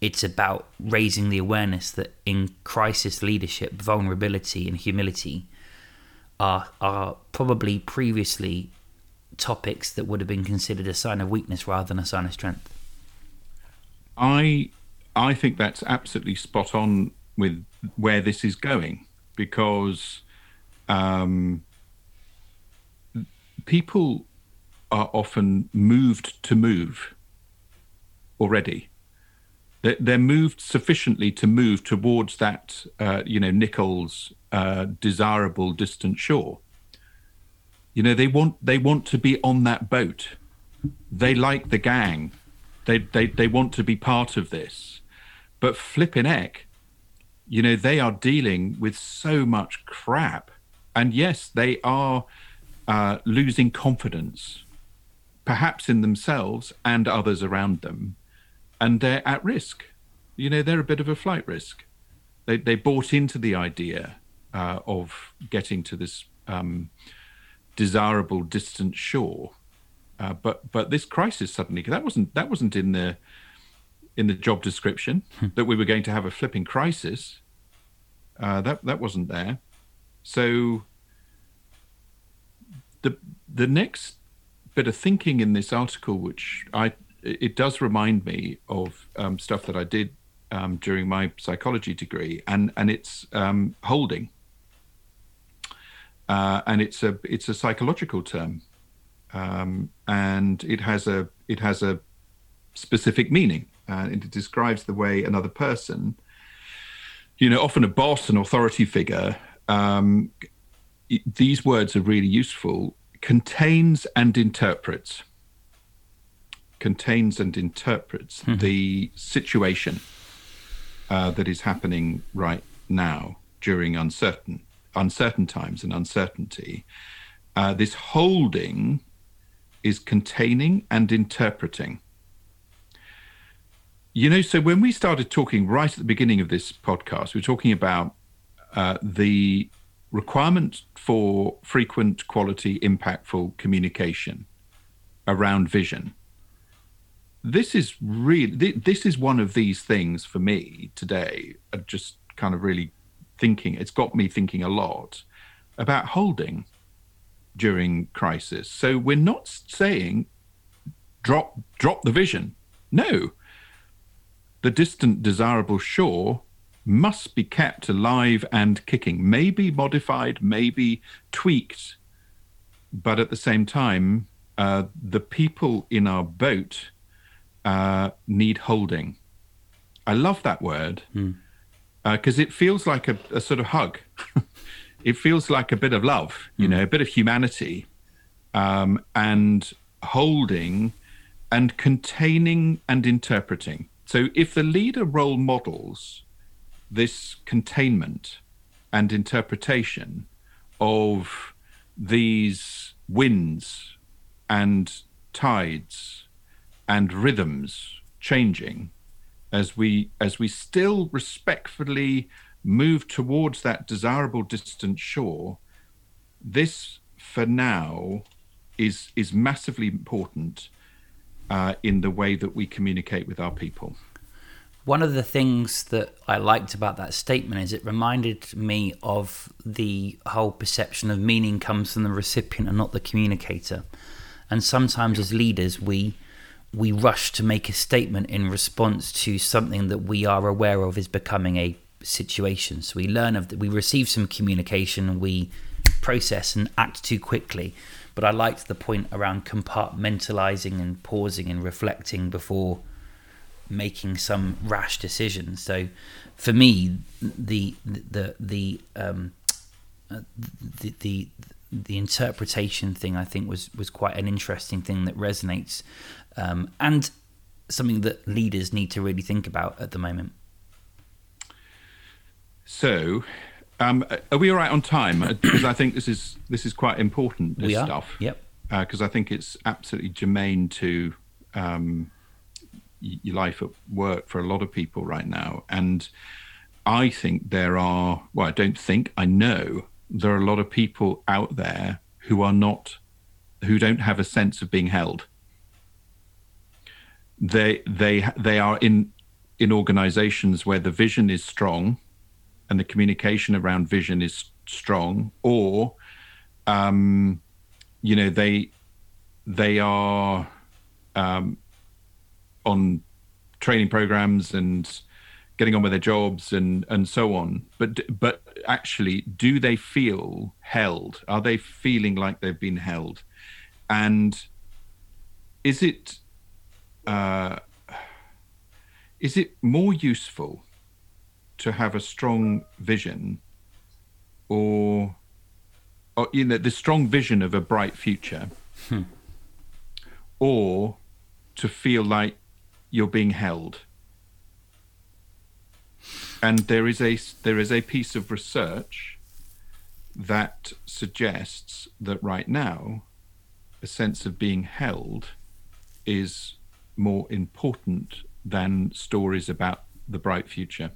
[SPEAKER 2] it's about raising the awareness that in crisis leadership, vulnerability and humility are are probably previously topics that would have been considered a sign of weakness rather than a sign of strength.
[SPEAKER 1] I I think that's absolutely spot on with where this is going because um, people are often moved to move already. They're, moved sufficiently to move towards that, uh, you know, Nicoll's uh, desirable distant shore. You know, they want they want to be on that boat. They like the gang. They they they want to be part of this but flipping heck, you know, they are dealing with so much crap. And yes, they are uh, losing confidence, perhaps in themselves and others around them. And they're at risk. You know, they're a bit of a flight risk. They, they bought into the idea uh, of getting to this um, desirable distant shore. Uh, but but this crisis suddenly that wasn't that wasn't in the in the job description that we were going to have a flipping crisis. Uh, that that wasn't there. So the the next bit of thinking in this article, which I it does remind me of um, stuff that I did um, during my psychology degree, and and it's um, holding, uh, and it's a it's a psychological term, um, and it has a it has a specific meaning, and it describes the way another person, you know, often a boss, an authority figure. These words are really useful. Contains and interprets contains and interprets mm-hmm. the situation uh, that is happening right now during uncertain uncertain times and uncertainty. Uh, this holding is containing and interpreting. You know, so when we started talking right at the beginning of this podcast, we are talking about uh, the requirement for frequent, quality, impactful communication around vision. This is really this is one of these things for me today uh, just kind of really thinking it's got me thinking a lot about holding during crisis. So we're not saying drop drop the vision. No. The distant desirable shore must be kept alive and kicking maybe modified maybe tweaked but at the same time uh, the people in our boat uh, need holding. I love that word because mm. uh, it feels like a, a sort of hug. it feels like a bit of love, you mm. know, a bit of humanity, um, and holding and containing and interpreting. So if the leader role models this containment and interpretation of these winds and tides and rhythms changing as we as we still respectfully move towards that desirable distant shore this for now is is massively important uh, in the way that we communicate with our people
[SPEAKER 2] one of the things that I liked about that statement is it reminded me of the whole perception of meaning comes from the recipient and not the communicator. And sometimes, as leaders, we we rush to make a statement in response to something that we are aware of is becoming a situation. So we learn of that, we receive some communication, we process and act too quickly. But I liked the point around compartmentalizing and pausing and reflecting before making some rash decision. So for me, the the the um, uh, the, the the interpretation thing I think was was quite an interesting thing that resonates um, and something that leaders need to really think about at the moment.
[SPEAKER 1] So, um, are we all right on time? Because uh, I think this is this is quite important. This
[SPEAKER 2] we are.
[SPEAKER 1] stuff.
[SPEAKER 2] Yep.
[SPEAKER 1] Because uh, I think it's absolutely germane to um, your life at work for a lot of people right now, and I think there are. Well, I don't think I know there are a lot of people out there who are not, who don't have a sense of being held they they they are in in organizations where the vision is strong and the communication around vision is strong or um you know they they are um on training programs and getting on with their jobs and and so on. But but actually do they feel held? Are they feeling like they've been held? And is it uh, is it more useful to have a strong vision or, or you know the strong vision of a bright future hmm. or to feel like you're being held and there is a there is a piece of research that suggests that right now a sense of being held is more important than stories about the bright future?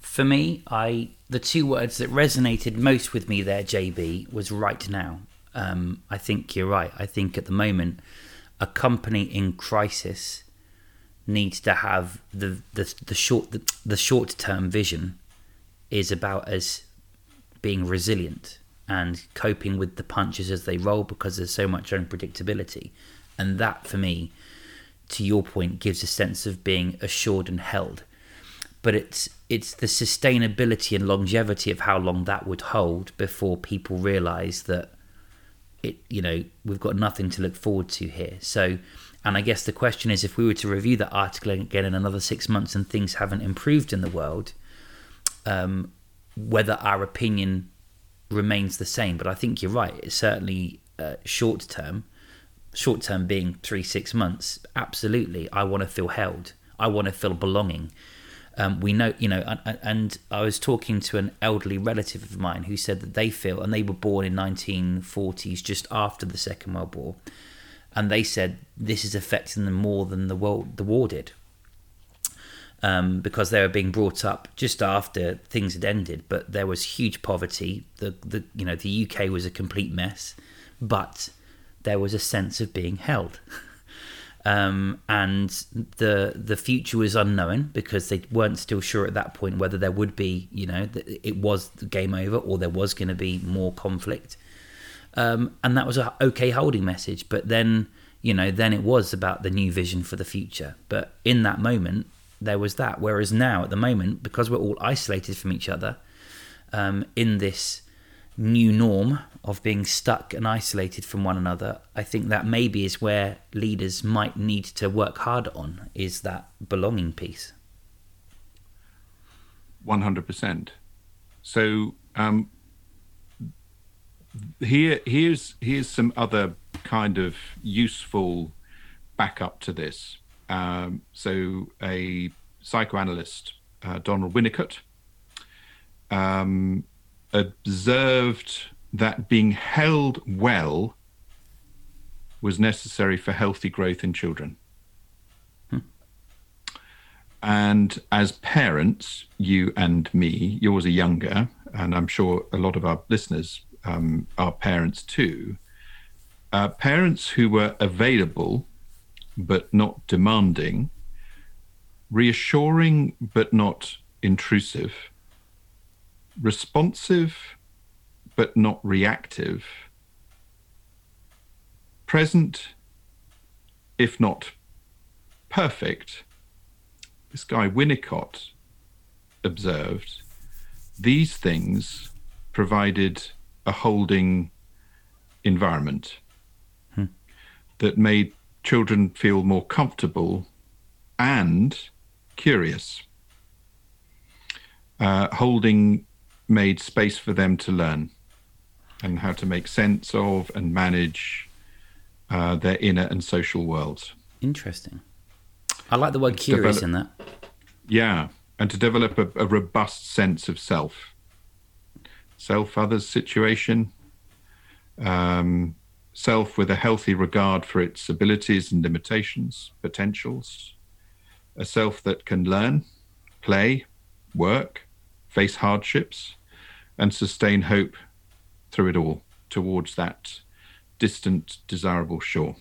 [SPEAKER 2] For me, I the two words that resonated most with me there, JB, was right now. Um, I think you're right. I think at the moment, a company in crisis needs to have the the, the short the, the short term vision is about us being resilient and coping with the punches as they roll because there's so much unpredictability. And that for me to your point gives a sense of being assured and held. But it's it's the sustainability and longevity of how long that would hold before people realize that it you know we've got nothing to look forward to here. So and i guess the question is if we were to review that article again in another six months and things haven't improved in the world um, whether our opinion remains the same. But i think you're right. It's certainly uh, short term short term being three six months. Absolutely. I want to feel held. I want to feel belonging. Um, we know, you know, and, and, I was talking to an elderly relative of mine who said that they feel, and they were born in 1940s, just after the Second World War, and they said this is affecting them more than the world, the war did, um, because they were being brought up just after things had ended. But there was huge poverty. The, the, you know, the UK was a complete mess, but there was a sense of being held. Um, and the the future was unknown because they weren't still sure at that point whether there would be, you know, it was game over or there was going to be more conflict. Um, and that was a okay holding message. But then, you know, then it was about the new vision for the future. But in that moment, there was that. Whereas now, at the moment, because we're all isolated from each other, um, in this new norm of being stuck and isolated from one another, I think that maybe is where leaders might need to work hard on is that belonging piece.
[SPEAKER 1] One hundred percent. So um, here, here's here's some other kind of useful backup to this. Um, so a psychoanalyst, uh, Donald Winnicott, um, observed that being held well was necessary for healthy growth in children. Hmm. And as parents, you and me, yours are younger, and I'm sure a lot of our listeners um, are parents too. Uh, parents who were available but not demanding, reassuring but not intrusive, responsive but not reactive, present if not perfect. This guy Winnicott observed these things provided a holding environment hmm. that made children feel more comfortable and curious. Uh, holding made space for them to learn and how to make sense of and manage uh, their inner and social worlds.
[SPEAKER 2] Interesting. I like the word curious develop, in that.
[SPEAKER 1] Yeah, and to develop a, a robust sense of self, self, others, situation, um, self with a healthy regard for its abilities and limitations, potentials, a self that can learn, play, work, face hardships, and sustain hope through it all towards that distant, desirable shore.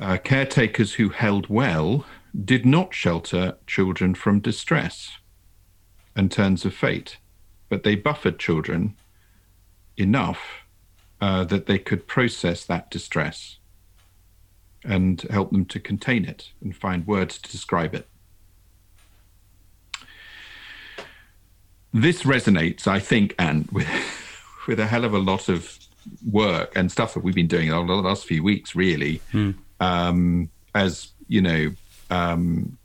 [SPEAKER 1] Uh, caretakers who held well did not shelter children from distress and turns of fate, but they buffered children enough uh, that they could process that distress and help them to contain it and find words to describe it. this resonates, I think, and with with a hell of a lot of work and stuff that we've been doing over the last few weeks, really. Mm. Um, as you know, um,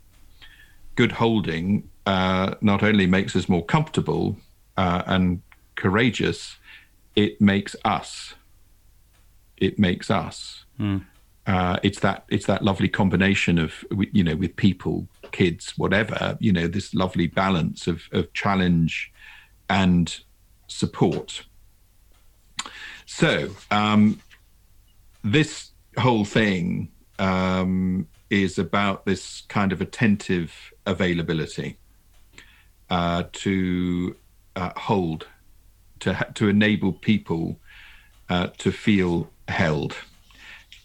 [SPEAKER 1] good holding uh, not only makes us more comfortable uh, and courageous, it makes us. It makes us. Mm. Uh, it's that it's that lovely combination of you know with people kids, whatever, you know, this lovely balance of, of challenge and support. So, um, this whole thing um, is about this kind of attentive availability uh, to uh, hold, to to enable people uh, to feel held,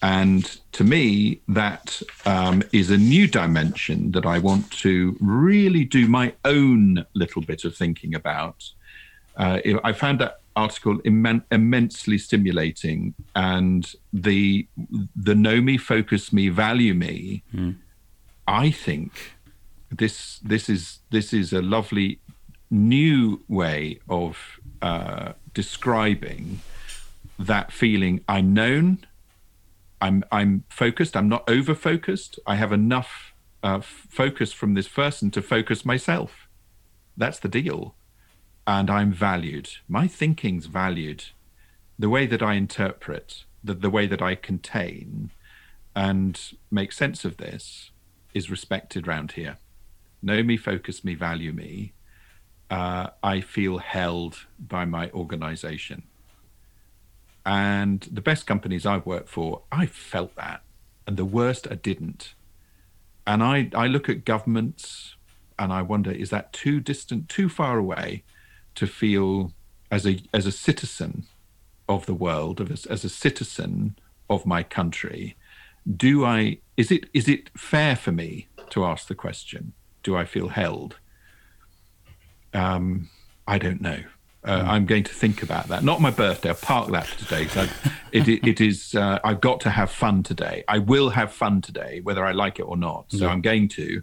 [SPEAKER 1] And to me, that um, is a new dimension that I want to really do my own little bit of thinking about. Uh, I found that article immen- immensely stimulating, and the the know me, focus me, value me. Mm. I think this this is this is a lovely new way of uh, describing that feeling. I'm known. I'm I'm focused. I'm not over focused. I have enough uh, focus from this person to focus myself. That's the deal, and I'm valued. My thinking's valued. The way that I interpret, the the way that I contain, and make sense of this, is respected round here. Know me, focus me, value me. Uh, I feel held by my organization. And the best companies I've worked for, I felt that. And the worst, I didn't. And I, I look at governments and I wonder, is that too distant, too far away to feel as a, as a citizen of the world, of as, as a citizen of my country? Do I, is it, is it fair for me to ask the question, do I feel held? Um, I don't know. Uh, mm. I'm going to think about that. Not my birthday. I'll park that today. So it, it, it is. Uh, I've got to have fun today. I will have fun today, whether I like it or not. So yeah. I'm going to.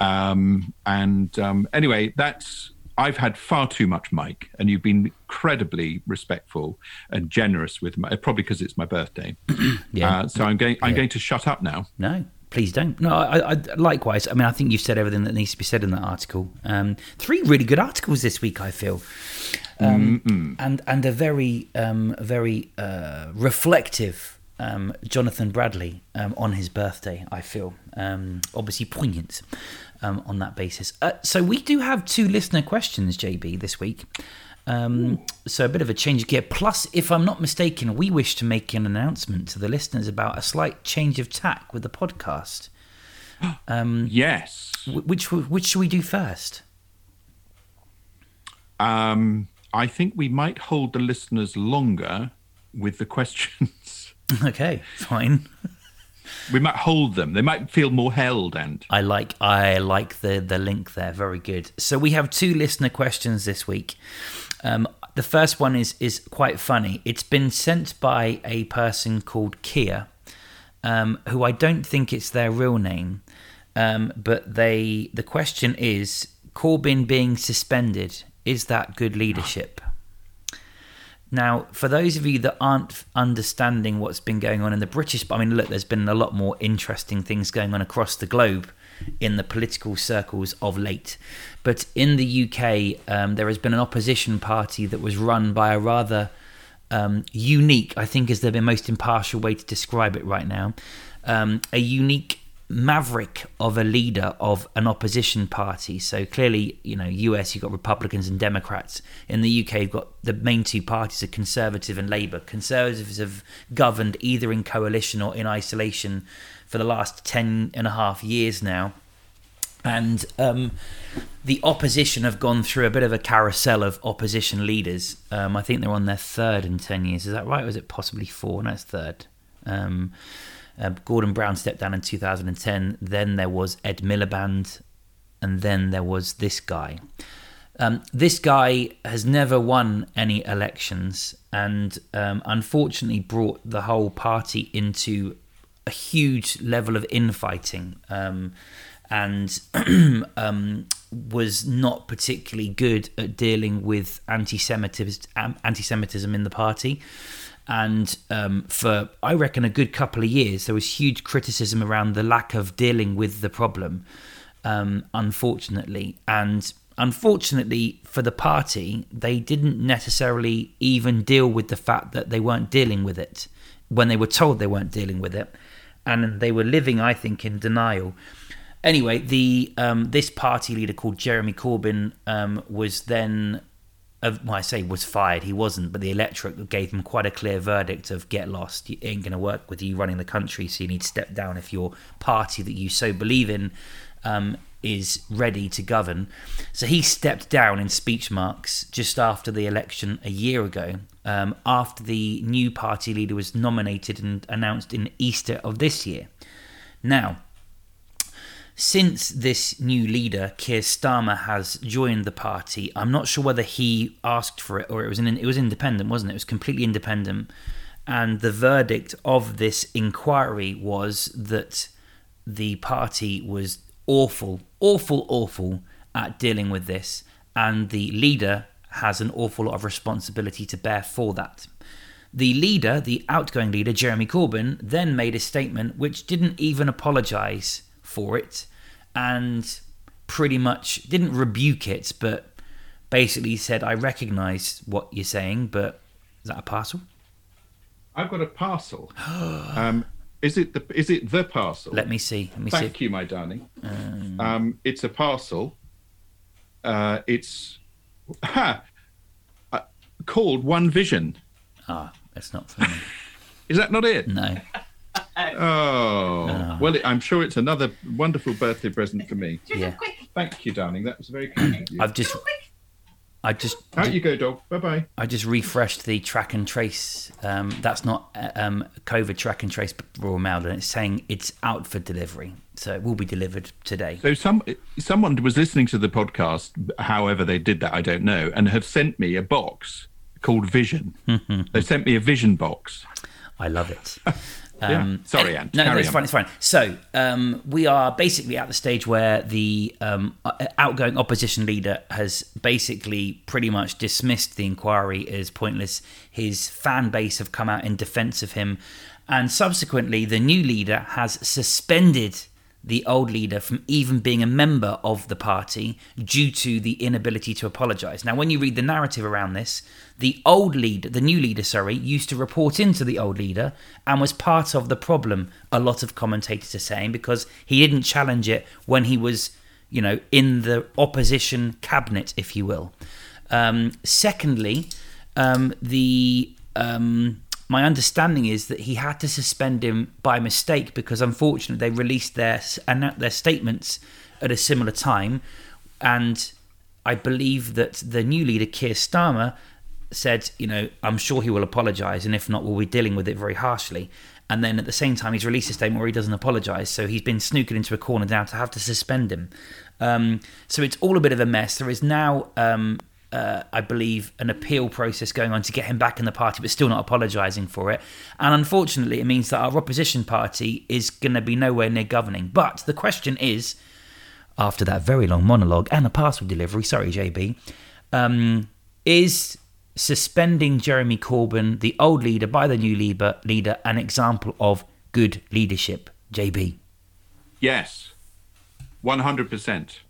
[SPEAKER 1] Um, and um, anyway, that's. I've had far too much, Mike, and you've been incredibly respectful and generous with me. Probably because it's my birthday. yeah. Uh, so I'm going. I'm yeah. going to shut up now.
[SPEAKER 2] No, please don't. No, I, I, likewise. I mean, I think you've said everything that needs to be said in that article. Um, three really good articles this week, I feel, um, and and a very um, very uh, reflective um, Jonathan Bradley um, on his birthday. I feel um, obviously poignant on that basis. Uh, so we do have two listener questions, JB, this week. Um, so a bit of a change of gear. Plus, if I'm not mistaken, we wish to make an announcement to the listeners about a slight change of tack with the podcast.
[SPEAKER 1] Um, yes.
[SPEAKER 2] Which which should we do first?
[SPEAKER 1] Um, I think we might hold the listeners longer with the questions.
[SPEAKER 2] okay, fine.
[SPEAKER 1] we might hold them. They might feel more held. And
[SPEAKER 2] I like I like the the link there. Very good. So we have two listener questions this week. Um, the first one is is quite funny. It's been sent by a person called Kia, um, who I don't think it's their real name, um, but they the question is Corbyn being suspended is that good leadership? Now, for those of you that aren't understanding what's been going on in the British, I mean, look, there's been a lot more interesting things going on across the globe in the political circles of late. But in the UK, um, there has been an opposition party that was run by a rather um, unique, I think is the most impartial way to describe it right now, um, a unique maverick of a leader of an opposition party. So clearly, you know, US you've got Republicans and Democrats. In the UK, you've got the main two parties are Conservative and Labour. Conservatives have governed either in coalition or in isolation for the last 10 and a half years now. And um, the opposition have gone through a bit of a carousel of opposition leaders. Um, I think they're on their third in 10 years. Is that right? Or is it possibly four? No, it's third. Um, uh, Gordon Brown stepped down in 2010. Then there was Ed Miliband. And then there was this guy. Um, this guy has never won any elections and um, unfortunately brought the whole party into a huge level of infighting um, and um, was not particularly good at dealing with anti-Semitism, anti-Semitism in the party. And um, for, I reckon, a good couple of years, there was huge criticism around the lack of dealing with the problem, um, unfortunately. And unfortunately for the party, they didn't necessarily even deal with the fact that they weren't dealing with it when they were told they weren't dealing with it and they were living, I think, in denial. Anyway, the um, this party leader called Jeremy Corbyn um, was then, well, I say was fired. He wasn't, but the electorate gave him quite a clear verdict of get lost. It ain't going to work with you running the country, so you need to step down if your party that you so believe in um, is ready to govern. So he stepped down in speech marks just after the election a year ago. um, after the new party leader was nominated and announced in Easter of this year. Now, since this new leader, Keir Starmer, has joined the party, I'm not sure whether he asked for it or it was an, it was independent, wasn't it? It was completely independent, and the verdict of this inquiry was that the party was awful, awful, awful at dealing with this, and the leader has an awful lot of responsibility to bear for that. The leader, the outgoing leader, Jeremy Corbyn, then made a statement which didn't even apologise for it and pretty much didn't rebuke it, but basically said, I recognise what you're saying, but is that a parcel?
[SPEAKER 1] I've got a parcel. um, is it the is it the parcel?
[SPEAKER 2] Let me see. Let me
[SPEAKER 1] Thank
[SPEAKER 2] see.
[SPEAKER 1] you, my darling. Um, it's a parcel. Uh, it's ha, uh, called One Vision.
[SPEAKER 2] Ah, that's not for me.
[SPEAKER 1] Is that not it?
[SPEAKER 2] No.
[SPEAKER 1] Oh, well, I'm sure it's another wonderful birthday present for me.
[SPEAKER 2] Yeah.
[SPEAKER 1] Thank you, darling. That was very kind of you.
[SPEAKER 2] I've just I just
[SPEAKER 1] Out you go, dog. Bye bye.
[SPEAKER 2] I just refreshed the track and trace. Um, that's not uh, um, COVID track and trace but Royal Mail, and it's saying it's out for delivery, so it will be delivered today.
[SPEAKER 1] So some someone was listening to the podcast, however they did that, I don't know, and have sent me a box called Vision. they sent me a Vision box.
[SPEAKER 2] I love it.
[SPEAKER 1] Yeah. Sorry, Ant.
[SPEAKER 2] No,
[SPEAKER 1] Carry
[SPEAKER 2] it's
[SPEAKER 1] on.
[SPEAKER 2] fine. It's fine. So um, we are basically at the stage where the um, uh, outgoing opposition leader has basically pretty much dismissed the inquiry as pointless. His fan base have come out in defence of him, and subsequently, the new leader has suspended the old leader from even being a member of the party due to the inability to apologise. Now, when you read the narrative around this, the old leader, the new leader, sorry, used to report into the old leader and was part of the problem. A lot of commentators are saying because he didn't challenge it when he was, you know, in the opposition cabinet, if you will. Um, secondly, um, the um, my understanding is that he had to suspend him by mistake because unfortunately they released their their statements at a similar time, and I believe that the new leader Keir Starmer said, you know, I'm sure he will apologise, and if not, we'll be dealing with it very harshly. And then at the same time, he's released a statement where he doesn't apologise, so he's been snookered into a corner now to have to suspend him. Um, so it's all a bit of a mess. There is now um, uh, I believe, an appeal process going on to get him back in the party, but still not apologising for it. And unfortunately, it means that our opposition party is going to be nowhere near governing. But the question is, after that very long monologue and a parcel delivery, sorry, JB, um, is suspending Jeremy Corbyn, the old leader, by the new leader, leader, an example of good leadership? JB.
[SPEAKER 1] Yes, one hundred percent.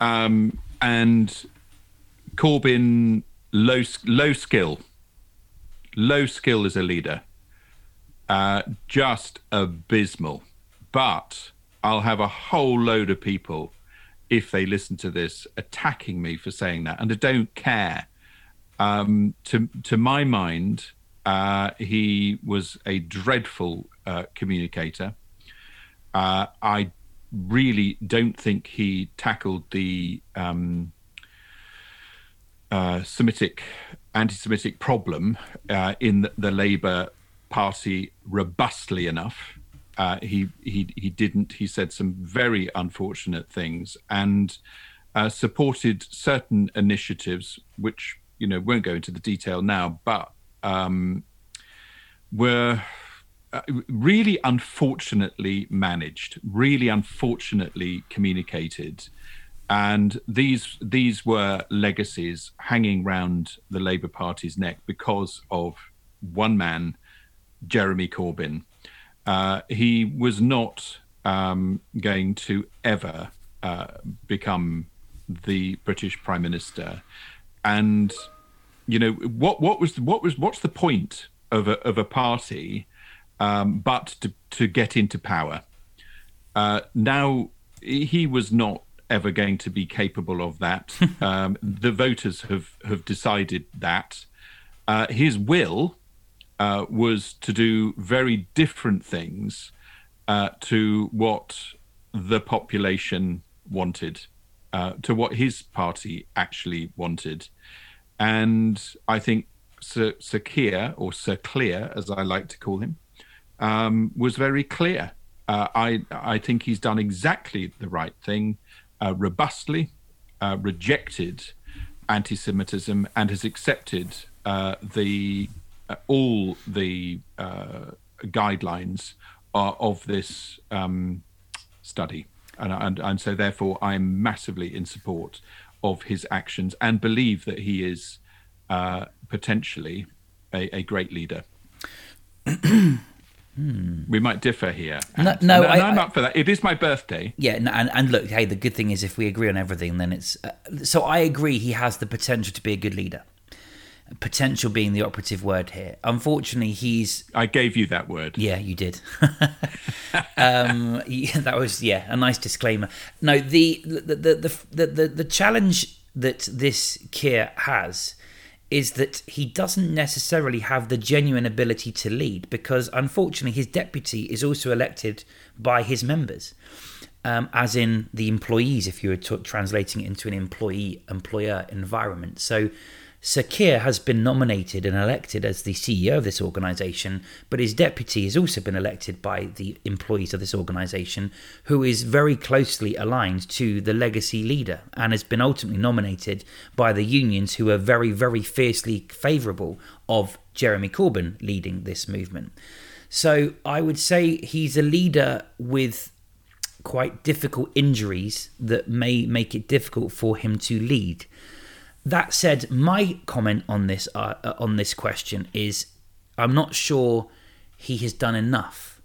[SPEAKER 1] Um, and Corbyn low low skill, low skill as a leader, uh, just abysmal. But I'll have a whole load of people, if they listen to this, attacking me for saying that, and I don't care. Um, to to my mind, uh, he was a dreadful uh, communicator. Uh, I really don't think he tackled the um, uh, Semitic, anti-Semitic problem uh, in the, the Labour Party robustly enough. Uh, he he he didn't. He said some very unfortunate things and uh, supported certain initiatives, which you know won't go into the detail now, but um, were uh, really unfortunately managed, really unfortunately communicated and these these were legacies hanging round the Labour Party's neck because of one man, Jeremy Corbyn. Uh, he was not um, going to ever uh, become the British Prime Minister, and you know what what was what was what's the point of a of a party um, but to to get into power? Uh, now he was not ever going to be capable of that. um, the voters have have decided that. Uh, his will uh, was to do very different things uh, to what the population wanted, uh, to what his party actually wanted, and I think Sir, Sir Keir, or Sir Clear, as I like to call him, um, was very clear. Uh, I I think he's done exactly the right thing, uh, robustly uh, rejected anti-Semitism and has accepted uh, the uh, all the uh, guidelines of this um, study, and, and and so therefore I'm massively in support of his actions and believe that he is potentially a, a great leader. Hmm. We might differ here.
[SPEAKER 2] No, no
[SPEAKER 1] and,
[SPEAKER 2] and
[SPEAKER 1] I, am up for that. It is my birthday.
[SPEAKER 2] Yeah, and, and look, hey, the good thing is if we agree on everything, then it's. Uh, so I agree he has the potential to be a good leader. Potential being the operative word here. Unfortunately, he's.
[SPEAKER 1] I gave you that word.
[SPEAKER 2] Yeah, you did. um, yeah, that was yeah a nice disclaimer. No, the the the the the, the challenge that this Keir has is that he doesn't necessarily have the genuine ability to lead because unfortunately his deputy is also elected by his members. Um, as in the employees, if you were t- translating it into an employee employer environment. So Sir Keir has been nominated and elected as the CEO of this organisation, but his deputy has also been elected by the employees of this organisation, who is very closely aligned to the legacy leader and has been ultimately nominated by the unions, who are very, very fiercely favourable of Jeremy Corbyn leading this movement. So I would say he's a leader with quite difficult injuries that may make it difficult for him to lead. That said, my comment on this uh, uh, on this question is, I'm not sure he has done enough,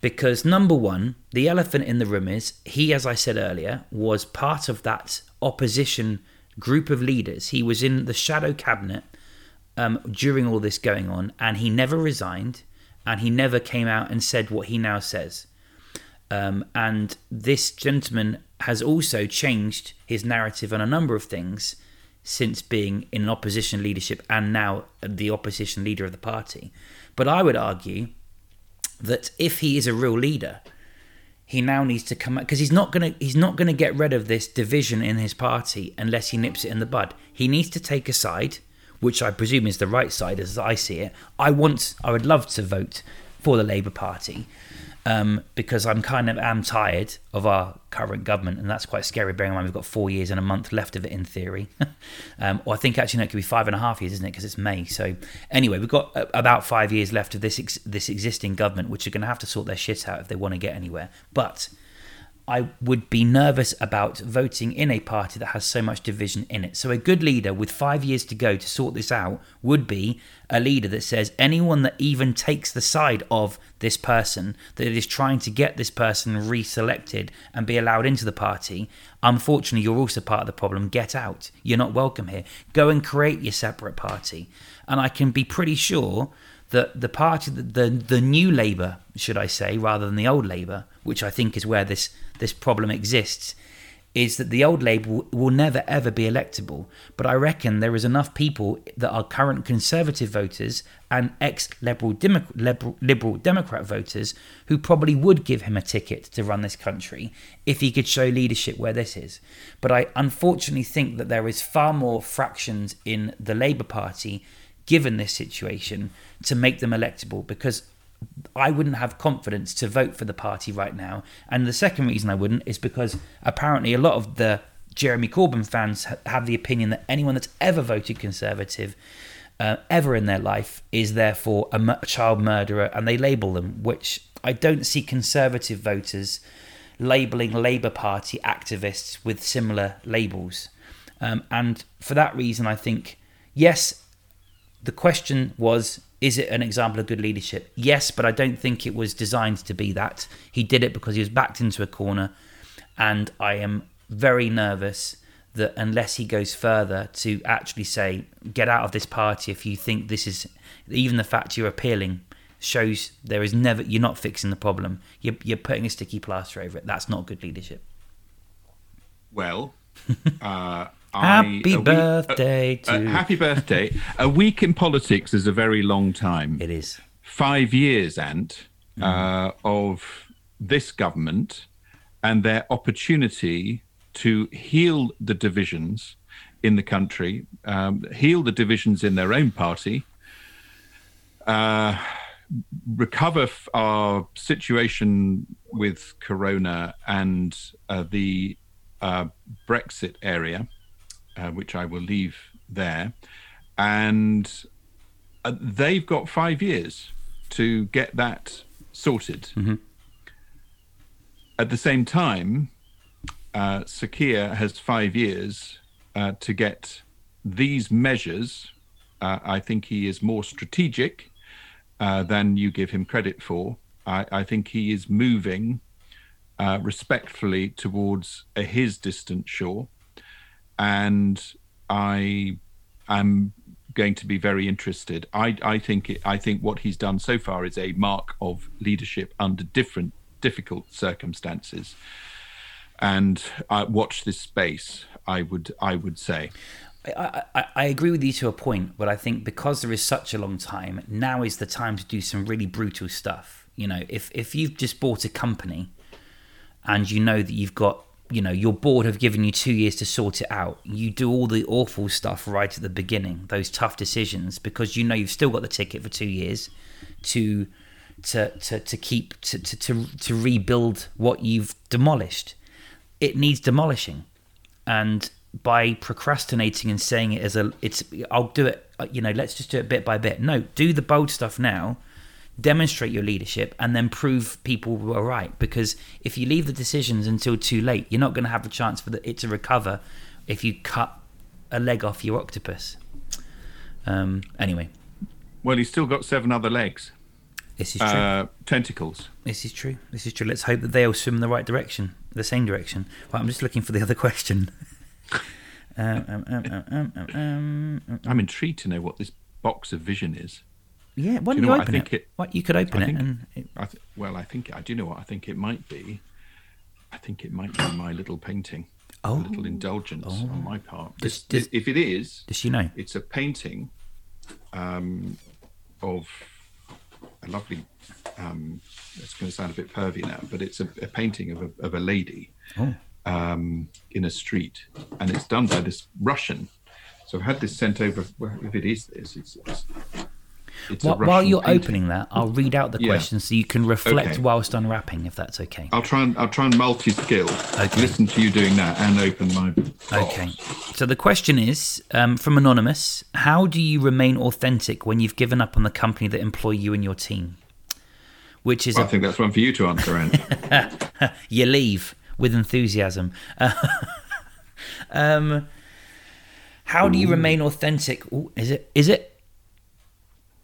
[SPEAKER 2] because number one, the elephant in the room is he, as I said earlier, was part of that opposition group of leaders. He was in the shadow cabinet um, during all this going on, and he never resigned, and he never came out and said what he now says. Um, and this gentleman has also changed his narrative on a number of things since being in opposition leadership and now the opposition leader of the party. But I would argue that if he is a real leader, he now needs to come because he's not gonna he's not gonna get rid of this division in his party unless he nips it in the bud. He needs to take a side, which I presume is the right side as I see it. I want I would love to vote for the Labour Party um, because I'm kind of am tired of our current government, and that's quite scary. Bearing in mind we've got four years and a month left of it in theory, um, or I think actually no, it could be five and a half years, isn't it? Because it's May. So anyway, we've got about five years left of this ex- this existing government, which are going to have to sort their shit out if they want to get anywhere. But I would be nervous about voting in a party that has so much division in it. So, a good leader with five years to go to sort this out would be a leader that says anyone that even takes the side of this person, that is trying to get this person reselected and be allowed into the party, unfortunately, you're also part of the problem. Get out. You're not welcome here. Go and create your separate party. And I can be pretty sure that the party, the, the, the new Labour, should I say, rather than the old Labour, which I think is where this this problem exists is that the old Labour will never ever be electable. But I reckon there is enough people that are current Conservative voters and ex Liberal, Liberal, Liberal Democrat voters who probably would give him a ticket to run this country if he could show leadership where this is. But I unfortunately think that there is far more fractions in the Labour Party given this situation to make them electable because I wouldn't have confidence to vote for the party right now. And the second reason I wouldn't is because apparently a lot of the Jeremy Corbyn fans have the opinion that anyone that's ever voted Conservative uh, ever in their life is therefore a, child murderer, and they label them, which I don't see Conservative voters labeling Labour Party activists with similar labels. Um, and for that reason, I think, yes, the question was is it an example of good leadership? Yes, but I don't think it was designed to be that. He did it because he was backed into a corner, and I am very nervous that unless he goes further to actually say, get out of this party if you think this is, even the fact you're appealing shows there is never, you're not fixing the problem. You're, you're putting a sticky plaster over it. That's not good leadership.
[SPEAKER 1] Well, uh,
[SPEAKER 2] Happy I, birthday
[SPEAKER 1] week, to uh, happy birthday. a week in politics is a very long time.
[SPEAKER 2] It is
[SPEAKER 1] five years, Ant, mm. uh, of this government and their opportunity to heal the divisions in the country, um, heal the divisions in their own party, uh, recover f- our situation with Corona and uh, the uh, Brexit area, uh, which I will leave there, and uh, they've got five years to get that sorted. At the same time, uh, Sir Keir has five years uh, to get these measures. Uh, I think he is more strategic uh, than you give him credit for. I, I think he is moving uh, respectfully towards a, his distant shore, and I am going to be very interested. I, I think it, I think what he's done so far is a mark of leadership under different difficult circumstances. And I watch this space. I would I would say.
[SPEAKER 2] I, I, I agree with you to a point, but I think because there is such a long time, now is the time to do some really brutal stuff. You know, if if you've just bought a company and you know that you've got, you know, your board have given you two years to sort it out, you do all the awful stuff right at the beginning, those tough decisions, because you know you've still got the ticket for two years to to to, to keep to, to, to, to rebuild what you've demolished. It needs demolishing. And by procrastinating and saying it as a it's I'll do it you know let's just do it bit by bit no do the bold stuff now demonstrate your leadership and then prove people were right. Because if you leave the decisions until too late you're not going to have a chance for the, it to recover if you cut a leg off your octopus. Um anyway.
[SPEAKER 1] Well, he's still got seven other legs,
[SPEAKER 2] this is true.
[SPEAKER 1] Uh, tentacles.
[SPEAKER 2] this is true. This is true. Let's hope that they all swim in the right direction the same direction. Right, i'm just looking for the other question. Um, um, um, um, um, um, um,
[SPEAKER 1] I'm intrigued to know what this box of vision is.
[SPEAKER 2] Yeah, why
[SPEAKER 1] Do
[SPEAKER 2] don't
[SPEAKER 1] you
[SPEAKER 2] you,
[SPEAKER 1] know what? I
[SPEAKER 2] open
[SPEAKER 1] think
[SPEAKER 2] it?
[SPEAKER 1] it-
[SPEAKER 2] What you could open
[SPEAKER 1] I
[SPEAKER 2] it and it,
[SPEAKER 1] I th- well, I think I do know what I think it might be. I think it might be my little painting,
[SPEAKER 2] Oh.
[SPEAKER 1] a little indulgence on my part.
[SPEAKER 2] Does- does-
[SPEAKER 1] if it is,
[SPEAKER 2] does she know?
[SPEAKER 1] it's a painting um, of a lovely. Um, it's going to sound a bit pervy now, but it's a, a painting of a, of a lady
[SPEAKER 2] Oh,
[SPEAKER 1] um, in a street, and it's done by this Russian. So I've had this sent over. Well, if it is this, it's. it's,
[SPEAKER 2] while, while you're
[SPEAKER 1] painting.
[SPEAKER 2] opening that, I'll read out the
[SPEAKER 1] Yeah.
[SPEAKER 2] question so you can reflect
[SPEAKER 1] Okay.
[SPEAKER 2] whilst unwrapping, if that's okay.
[SPEAKER 1] I'll try and I'll try and multi-skill.
[SPEAKER 2] Okay.
[SPEAKER 1] Listen to you doing that and open my. box.
[SPEAKER 2] Okay. So the question is um, from Anonymous How do you remain authentic when you've given up on the company that employ you and your team? Which is
[SPEAKER 1] I
[SPEAKER 2] a,
[SPEAKER 1] think that's one for you to answer, Ant.
[SPEAKER 2] you leave with enthusiasm. um, how do you remain authentic? Ooh, is it? Is it?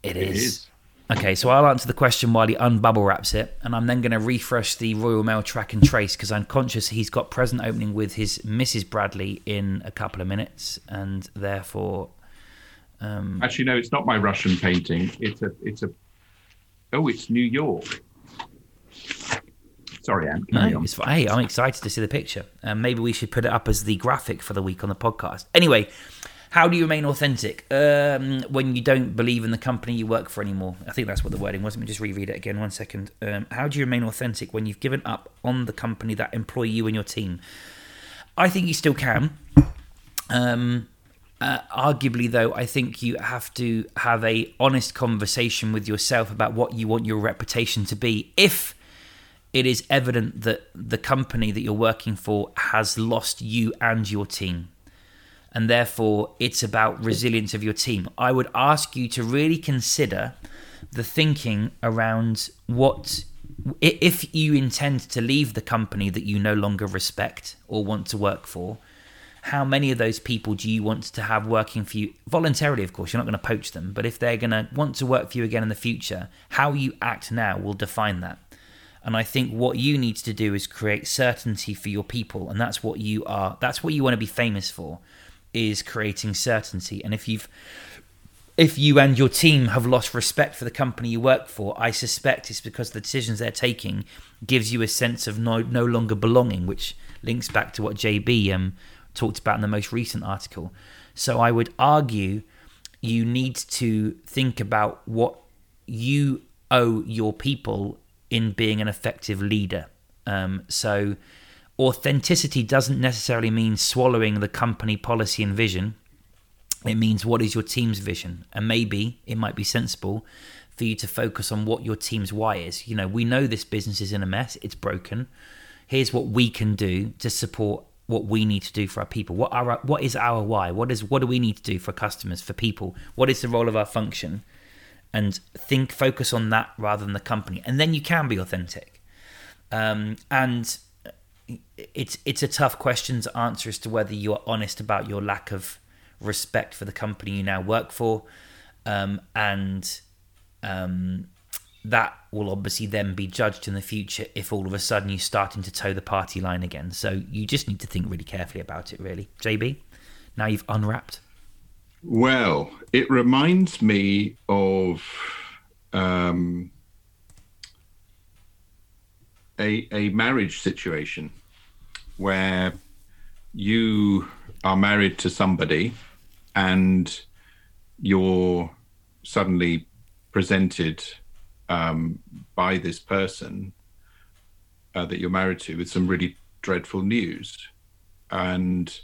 [SPEAKER 1] It is.
[SPEAKER 2] Okay, so I'll answer the question while he unbubble wraps it, and I'm then going to refresh the Royal Mail track and trace because I'm conscious he's got present opening with his Mrs. Bradley in a couple of minutes, and therefore, um,
[SPEAKER 1] Actually, no, it's not my Russian painting. It's a. It's a. Oh, it's New York. Sorry, Ant.
[SPEAKER 2] No, hey, I'm excited to see the picture, and maybe we should put it up as the graphic for the week on the podcast. Anyway, how do you remain authentic um, when you don't believe in the company you work for anymore? I think that's what the wording was. Let me just reread it again. One second. Um, how do you remain authentic when you've given up on the company that employ you and your team? I think you still can. Um, uh, arguably, though, I think you have to have a honest conversation with yourself about what you want your reputation to be. If it is evident that the company that you're working for has lost you and your team, and therefore it's about resilience of your team, I would ask you to really consider the thinking around what if you intend to leave the company that you no longer respect or want to work for how many of those people do you want to have working for you? Voluntarily of course you're not going to poach them but if they're going to want to work for you again in the future how you act now will define that. And i think what you need to do is create certainty for your people and that's what you are that's what you want to be famous for is creating certainty and if you've if you and your team have lost respect for the company you work for, I suspect it's because the decisions they're taking gives you a sense of no no longer belonging, which links back to what JB um, talked about in the most recent article. So I would argue you need to think about what you owe your people in being an effective leader. Um, so authenticity doesn't necessarily mean swallowing the company policy and vision. It means what is your team's vision, and maybe it might be sensible for you to focus on what your team's why is. You know, we know this business is in a mess; it's broken. Here's what we can do to support what we need to do for our people. What our what is our why? What is what do we need to do for customers, for people? What is the role of our function? And think, focus on that rather than the company, and then you can be authentic. Um, and it's it's a tough question to answer as to whether you are honest about your lack of respect for the company you now work for, um, and um, that will obviously then be judged in the future if all of a sudden you're starting to toe the party line again. So you just need to think really carefully about it, really. JB, now you've unwrapped.
[SPEAKER 1] Well, it reminds me of um, a, a marriage situation where you are married to somebody and you're suddenly presented um, by this person uh, that you're married to with some really dreadful news. And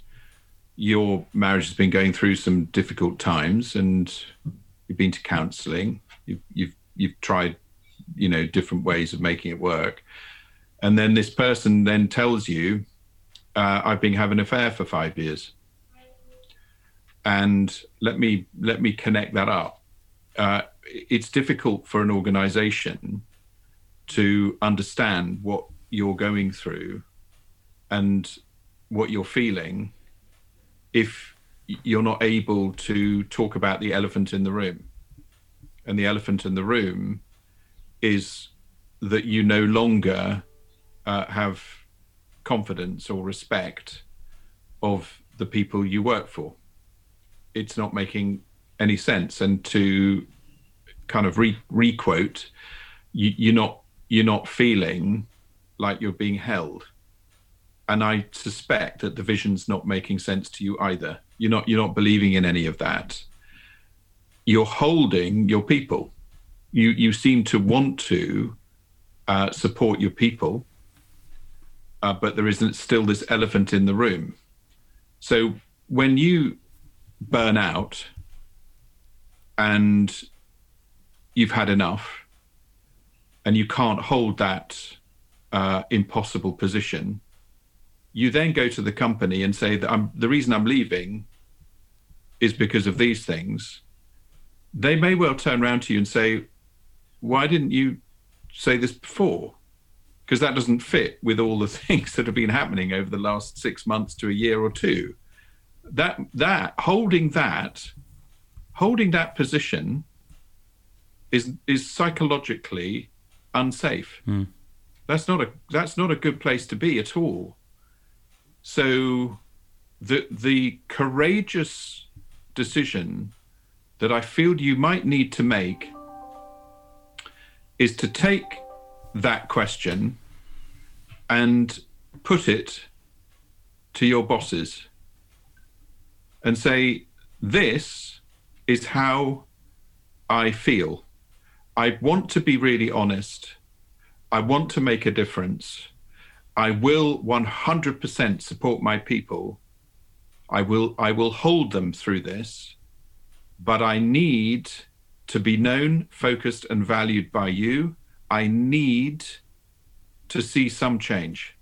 [SPEAKER 1] your marriage has been going through some difficult times and you've been to counseling, you've, you've, you've tried, you know, different ways of making it work. And then this person then tells you, uh, I've been having an affair for five years. And let me let me connect that up. Uh, it's difficult for an organization to understand what you're going through and what you're feeling if you're not able to talk about the elephant in the room. And the elephant in the room is that you no longer uh, have confidence or respect of the people you work for. It's not making any sense. And to kind of re requote, you, you're not you're not feeling like you're being held. And I suspect that the vision's not making sense to you either. You're not you're not believing in any of that. You're holding your people. You you seem to want to uh, support your people, uh, but there isn't still this elephant in the room. So when you burn out and you've had enough and you can't hold that uh, impossible position, you then go to the company and say that I'm, the reason I'm leaving is because of these things. They may well turn around to you and say, Why didn't you say this before? Because that doesn't fit with all the things that have been happening over the last six months to a year or two. That that holding that holding that position is is psychologically unsafe.
[SPEAKER 2] Mm.
[SPEAKER 1] That's not a that's not a good place to be at all. So the the courageous decision that I feel you might need to make is to take that question and put it to your bosses and say, This is how I feel. I want to be really honest. I want to make a difference. I will 100% support my people. I will I will hold them through this, but I need to be known, focused and valued by you. I need to see some change.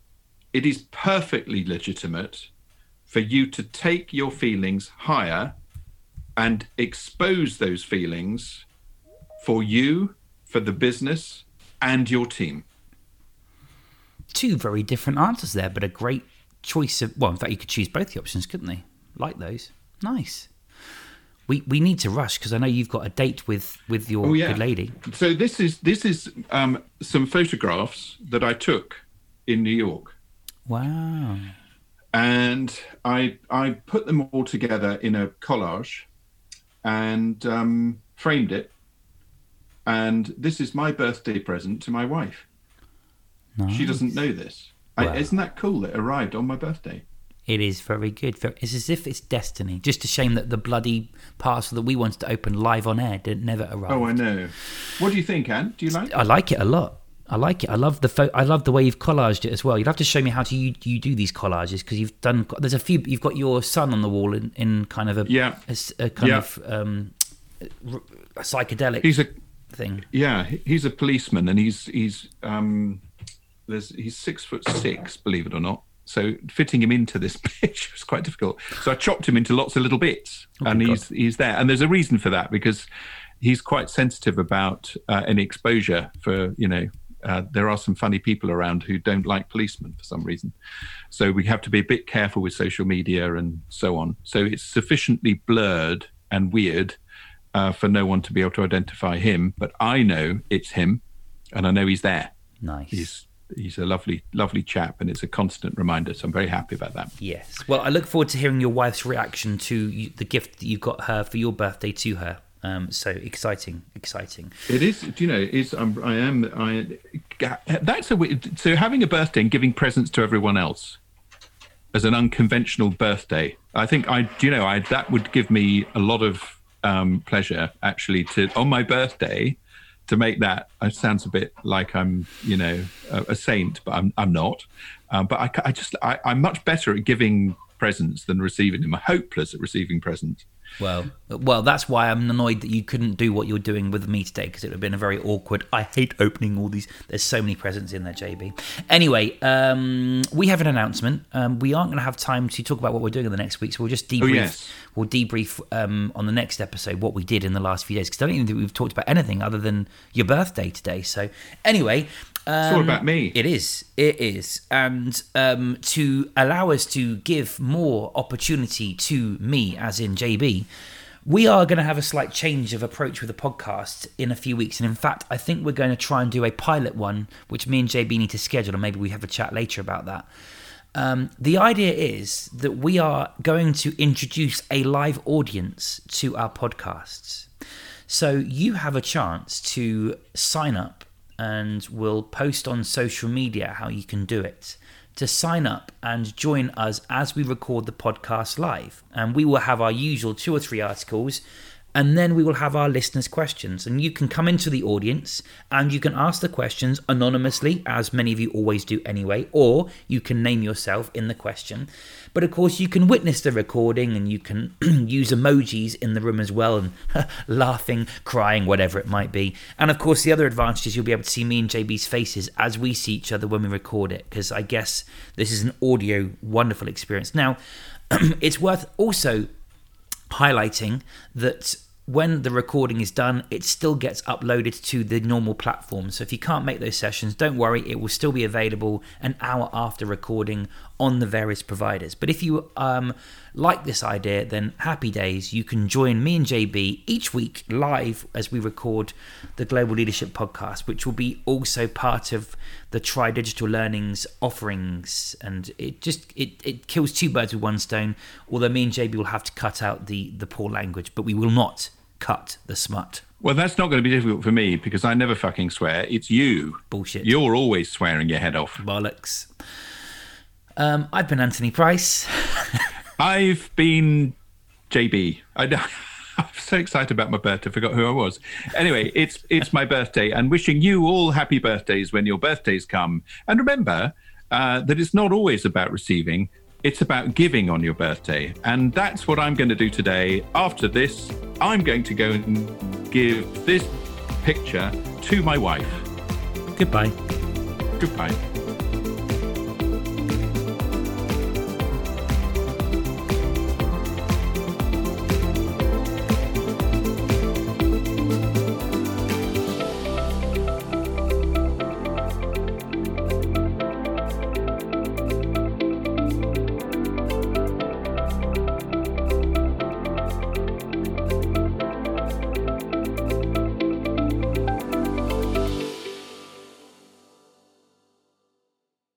[SPEAKER 1] It is perfectly legitimate for you to take your feelings higher and expose those feelings for you, for the business, and your team?
[SPEAKER 2] Two very different answers there, but a great choice of. Well, in fact, you could choose both the options, couldn't they? Like those. Nice. We we need to rush because I know you've got a date with with your
[SPEAKER 1] Oh, yeah.
[SPEAKER 2] good lady.
[SPEAKER 1] So this is this is um, some photographs that I took in New York,
[SPEAKER 2] Wow.
[SPEAKER 1] and I I put them all together in a collage, and um, framed it. And this is my birthday present to my wife. She doesn't know this.
[SPEAKER 2] Wow.
[SPEAKER 1] I, isn't that cool? It arrived on my birthday.
[SPEAKER 2] It is very good. It's as if it's destiny. Just a shame that the bloody parcel that we wanted to open live on air didn't never arrive.
[SPEAKER 1] Oh, I know. What do you think, Ant? Do you like?
[SPEAKER 2] I like it a lot. I like it. I love the fo- I love the way you've collaged it as well. You'd have to show me how to you, you do these collages because you've done. There's a few. You've got your son on the wall in, in kind of a
[SPEAKER 1] Yeah.
[SPEAKER 2] a a kind
[SPEAKER 1] Yeah.
[SPEAKER 2] of um, a psychedelic
[SPEAKER 1] He's a
[SPEAKER 2] thing.
[SPEAKER 1] yeah. He's a policeman, and he's he's um, there's he's six foot six, believe it or not. So fitting him into this pitch was quite difficult. So I chopped him into lots of little bits, and
[SPEAKER 2] Oh, God.
[SPEAKER 1] he's he's there. And there's a reason for that because he's quite sensitive about uh, any exposure for you know. Uh, there are some funny people around who don't like policemen for some reason. So we have to be a bit careful with social media and so on. So it's sufficiently blurred and weird uh, for no one to be able to identify him. But I know it's him, and I know he's there.
[SPEAKER 2] Nice.
[SPEAKER 1] He's he's a lovely, lovely chap, and it's a constant reminder. So I'm very happy about that.
[SPEAKER 2] Yes. Well, I look forward to hearing your wife's reaction to the gift that you got her for your birthday to her. Um, so exciting, exciting.
[SPEAKER 1] It is, do you know, is I'm, I am I. That's a weird- so having a birthday and giving presents to everyone else as an unconventional birthday. I think I, do you know, I that would give me a lot of um, pleasure actually to on my birthday to make that. It sounds a bit like I'm, you know, a, a saint, but I'm I'm not. Um, but I, I just I, I'm much better at giving presents than receiving them. I'm hopeless at receiving presents.
[SPEAKER 2] Well, well, that's why I'm annoyed that you couldn't do what you're doing with me today because it would have been a very awkward. I hate opening all these. There's so many presents in there, JB. Anyway, um, we have an announcement. Um, we aren't going to have time to talk about what we're doing in the next week, so we'll just debrief.
[SPEAKER 1] yes.
[SPEAKER 2] We'll debrief um, on the next episode what we did in the last few days because I don't even think we've talked about anything other than your birthday today. So anyway.
[SPEAKER 1] It's all
[SPEAKER 2] um,
[SPEAKER 1] about me.
[SPEAKER 2] It is. It is. And um, to allow us to give more opportunity to me, as in JB, we are going to have a slight change of approach with the podcast in a few weeks. And in fact, I think we're going to try and do a pilot one, which me and JB need to schedule, and maybe we have a chat later about that. Um, the idea is that we are going to introduce a live audience to our podcasts. So you have a chance to sign up and we'll post on social media how you can do it to sign up and join us as we record the podcast live. And we will have our usual two or three articles and then we will have our listeners' questions. And you can come into the audience and you can ask the questions anonymously, as many of you always do anyway, or you can name yourself in the question. But of course, you can witness the recording and you can use emojis in the room as well and laughing, crying, whatever it might be. And of course, the other advantage is you'll be able to see me and JB's faces as we see each other when we record it, because I guess this is an audio wonderful experience. Now, it's worth also highlighting that when the recording is done, it still gets uploaded to the normal platform. So if you can't make those sessions, don't worry, it will still be available an hour after recording on the various providers. But if you um, like this idea, then happy days. You can join me and JB each week live as we record the Global Leadership Podcast, which will be also part of the Try Digital Learning's offerings. And it just it, it kills two birds with one stone. Although me and JB will have to cut out the the poor language, but we will not cut the smut.
[SPEAKER 1] Well, that's not going to be difficult for me because I never fucking swear. It's you.
[SPEAKER 2] Bullshit.
[SPEAKER 1] You're always swearing your head off.
[SPEAKER 2] Bollocks. Um, I've been Anthony Price.
[SPEAKER 1] I've been JB. I, I'm so excited about my birthday. I forgot who I was. Anyway, it's it's my birthday, and wishing you all happy birthdays when your birthdays come. And remember uh, that it's not always about receiving; it's about giving on your birthday. And that's what I'm going to do today. After this, I'm going to go and give this picture to my wife.
[SPEAKER 2] Goodbye.
[SPEAKER 1] Goodbye.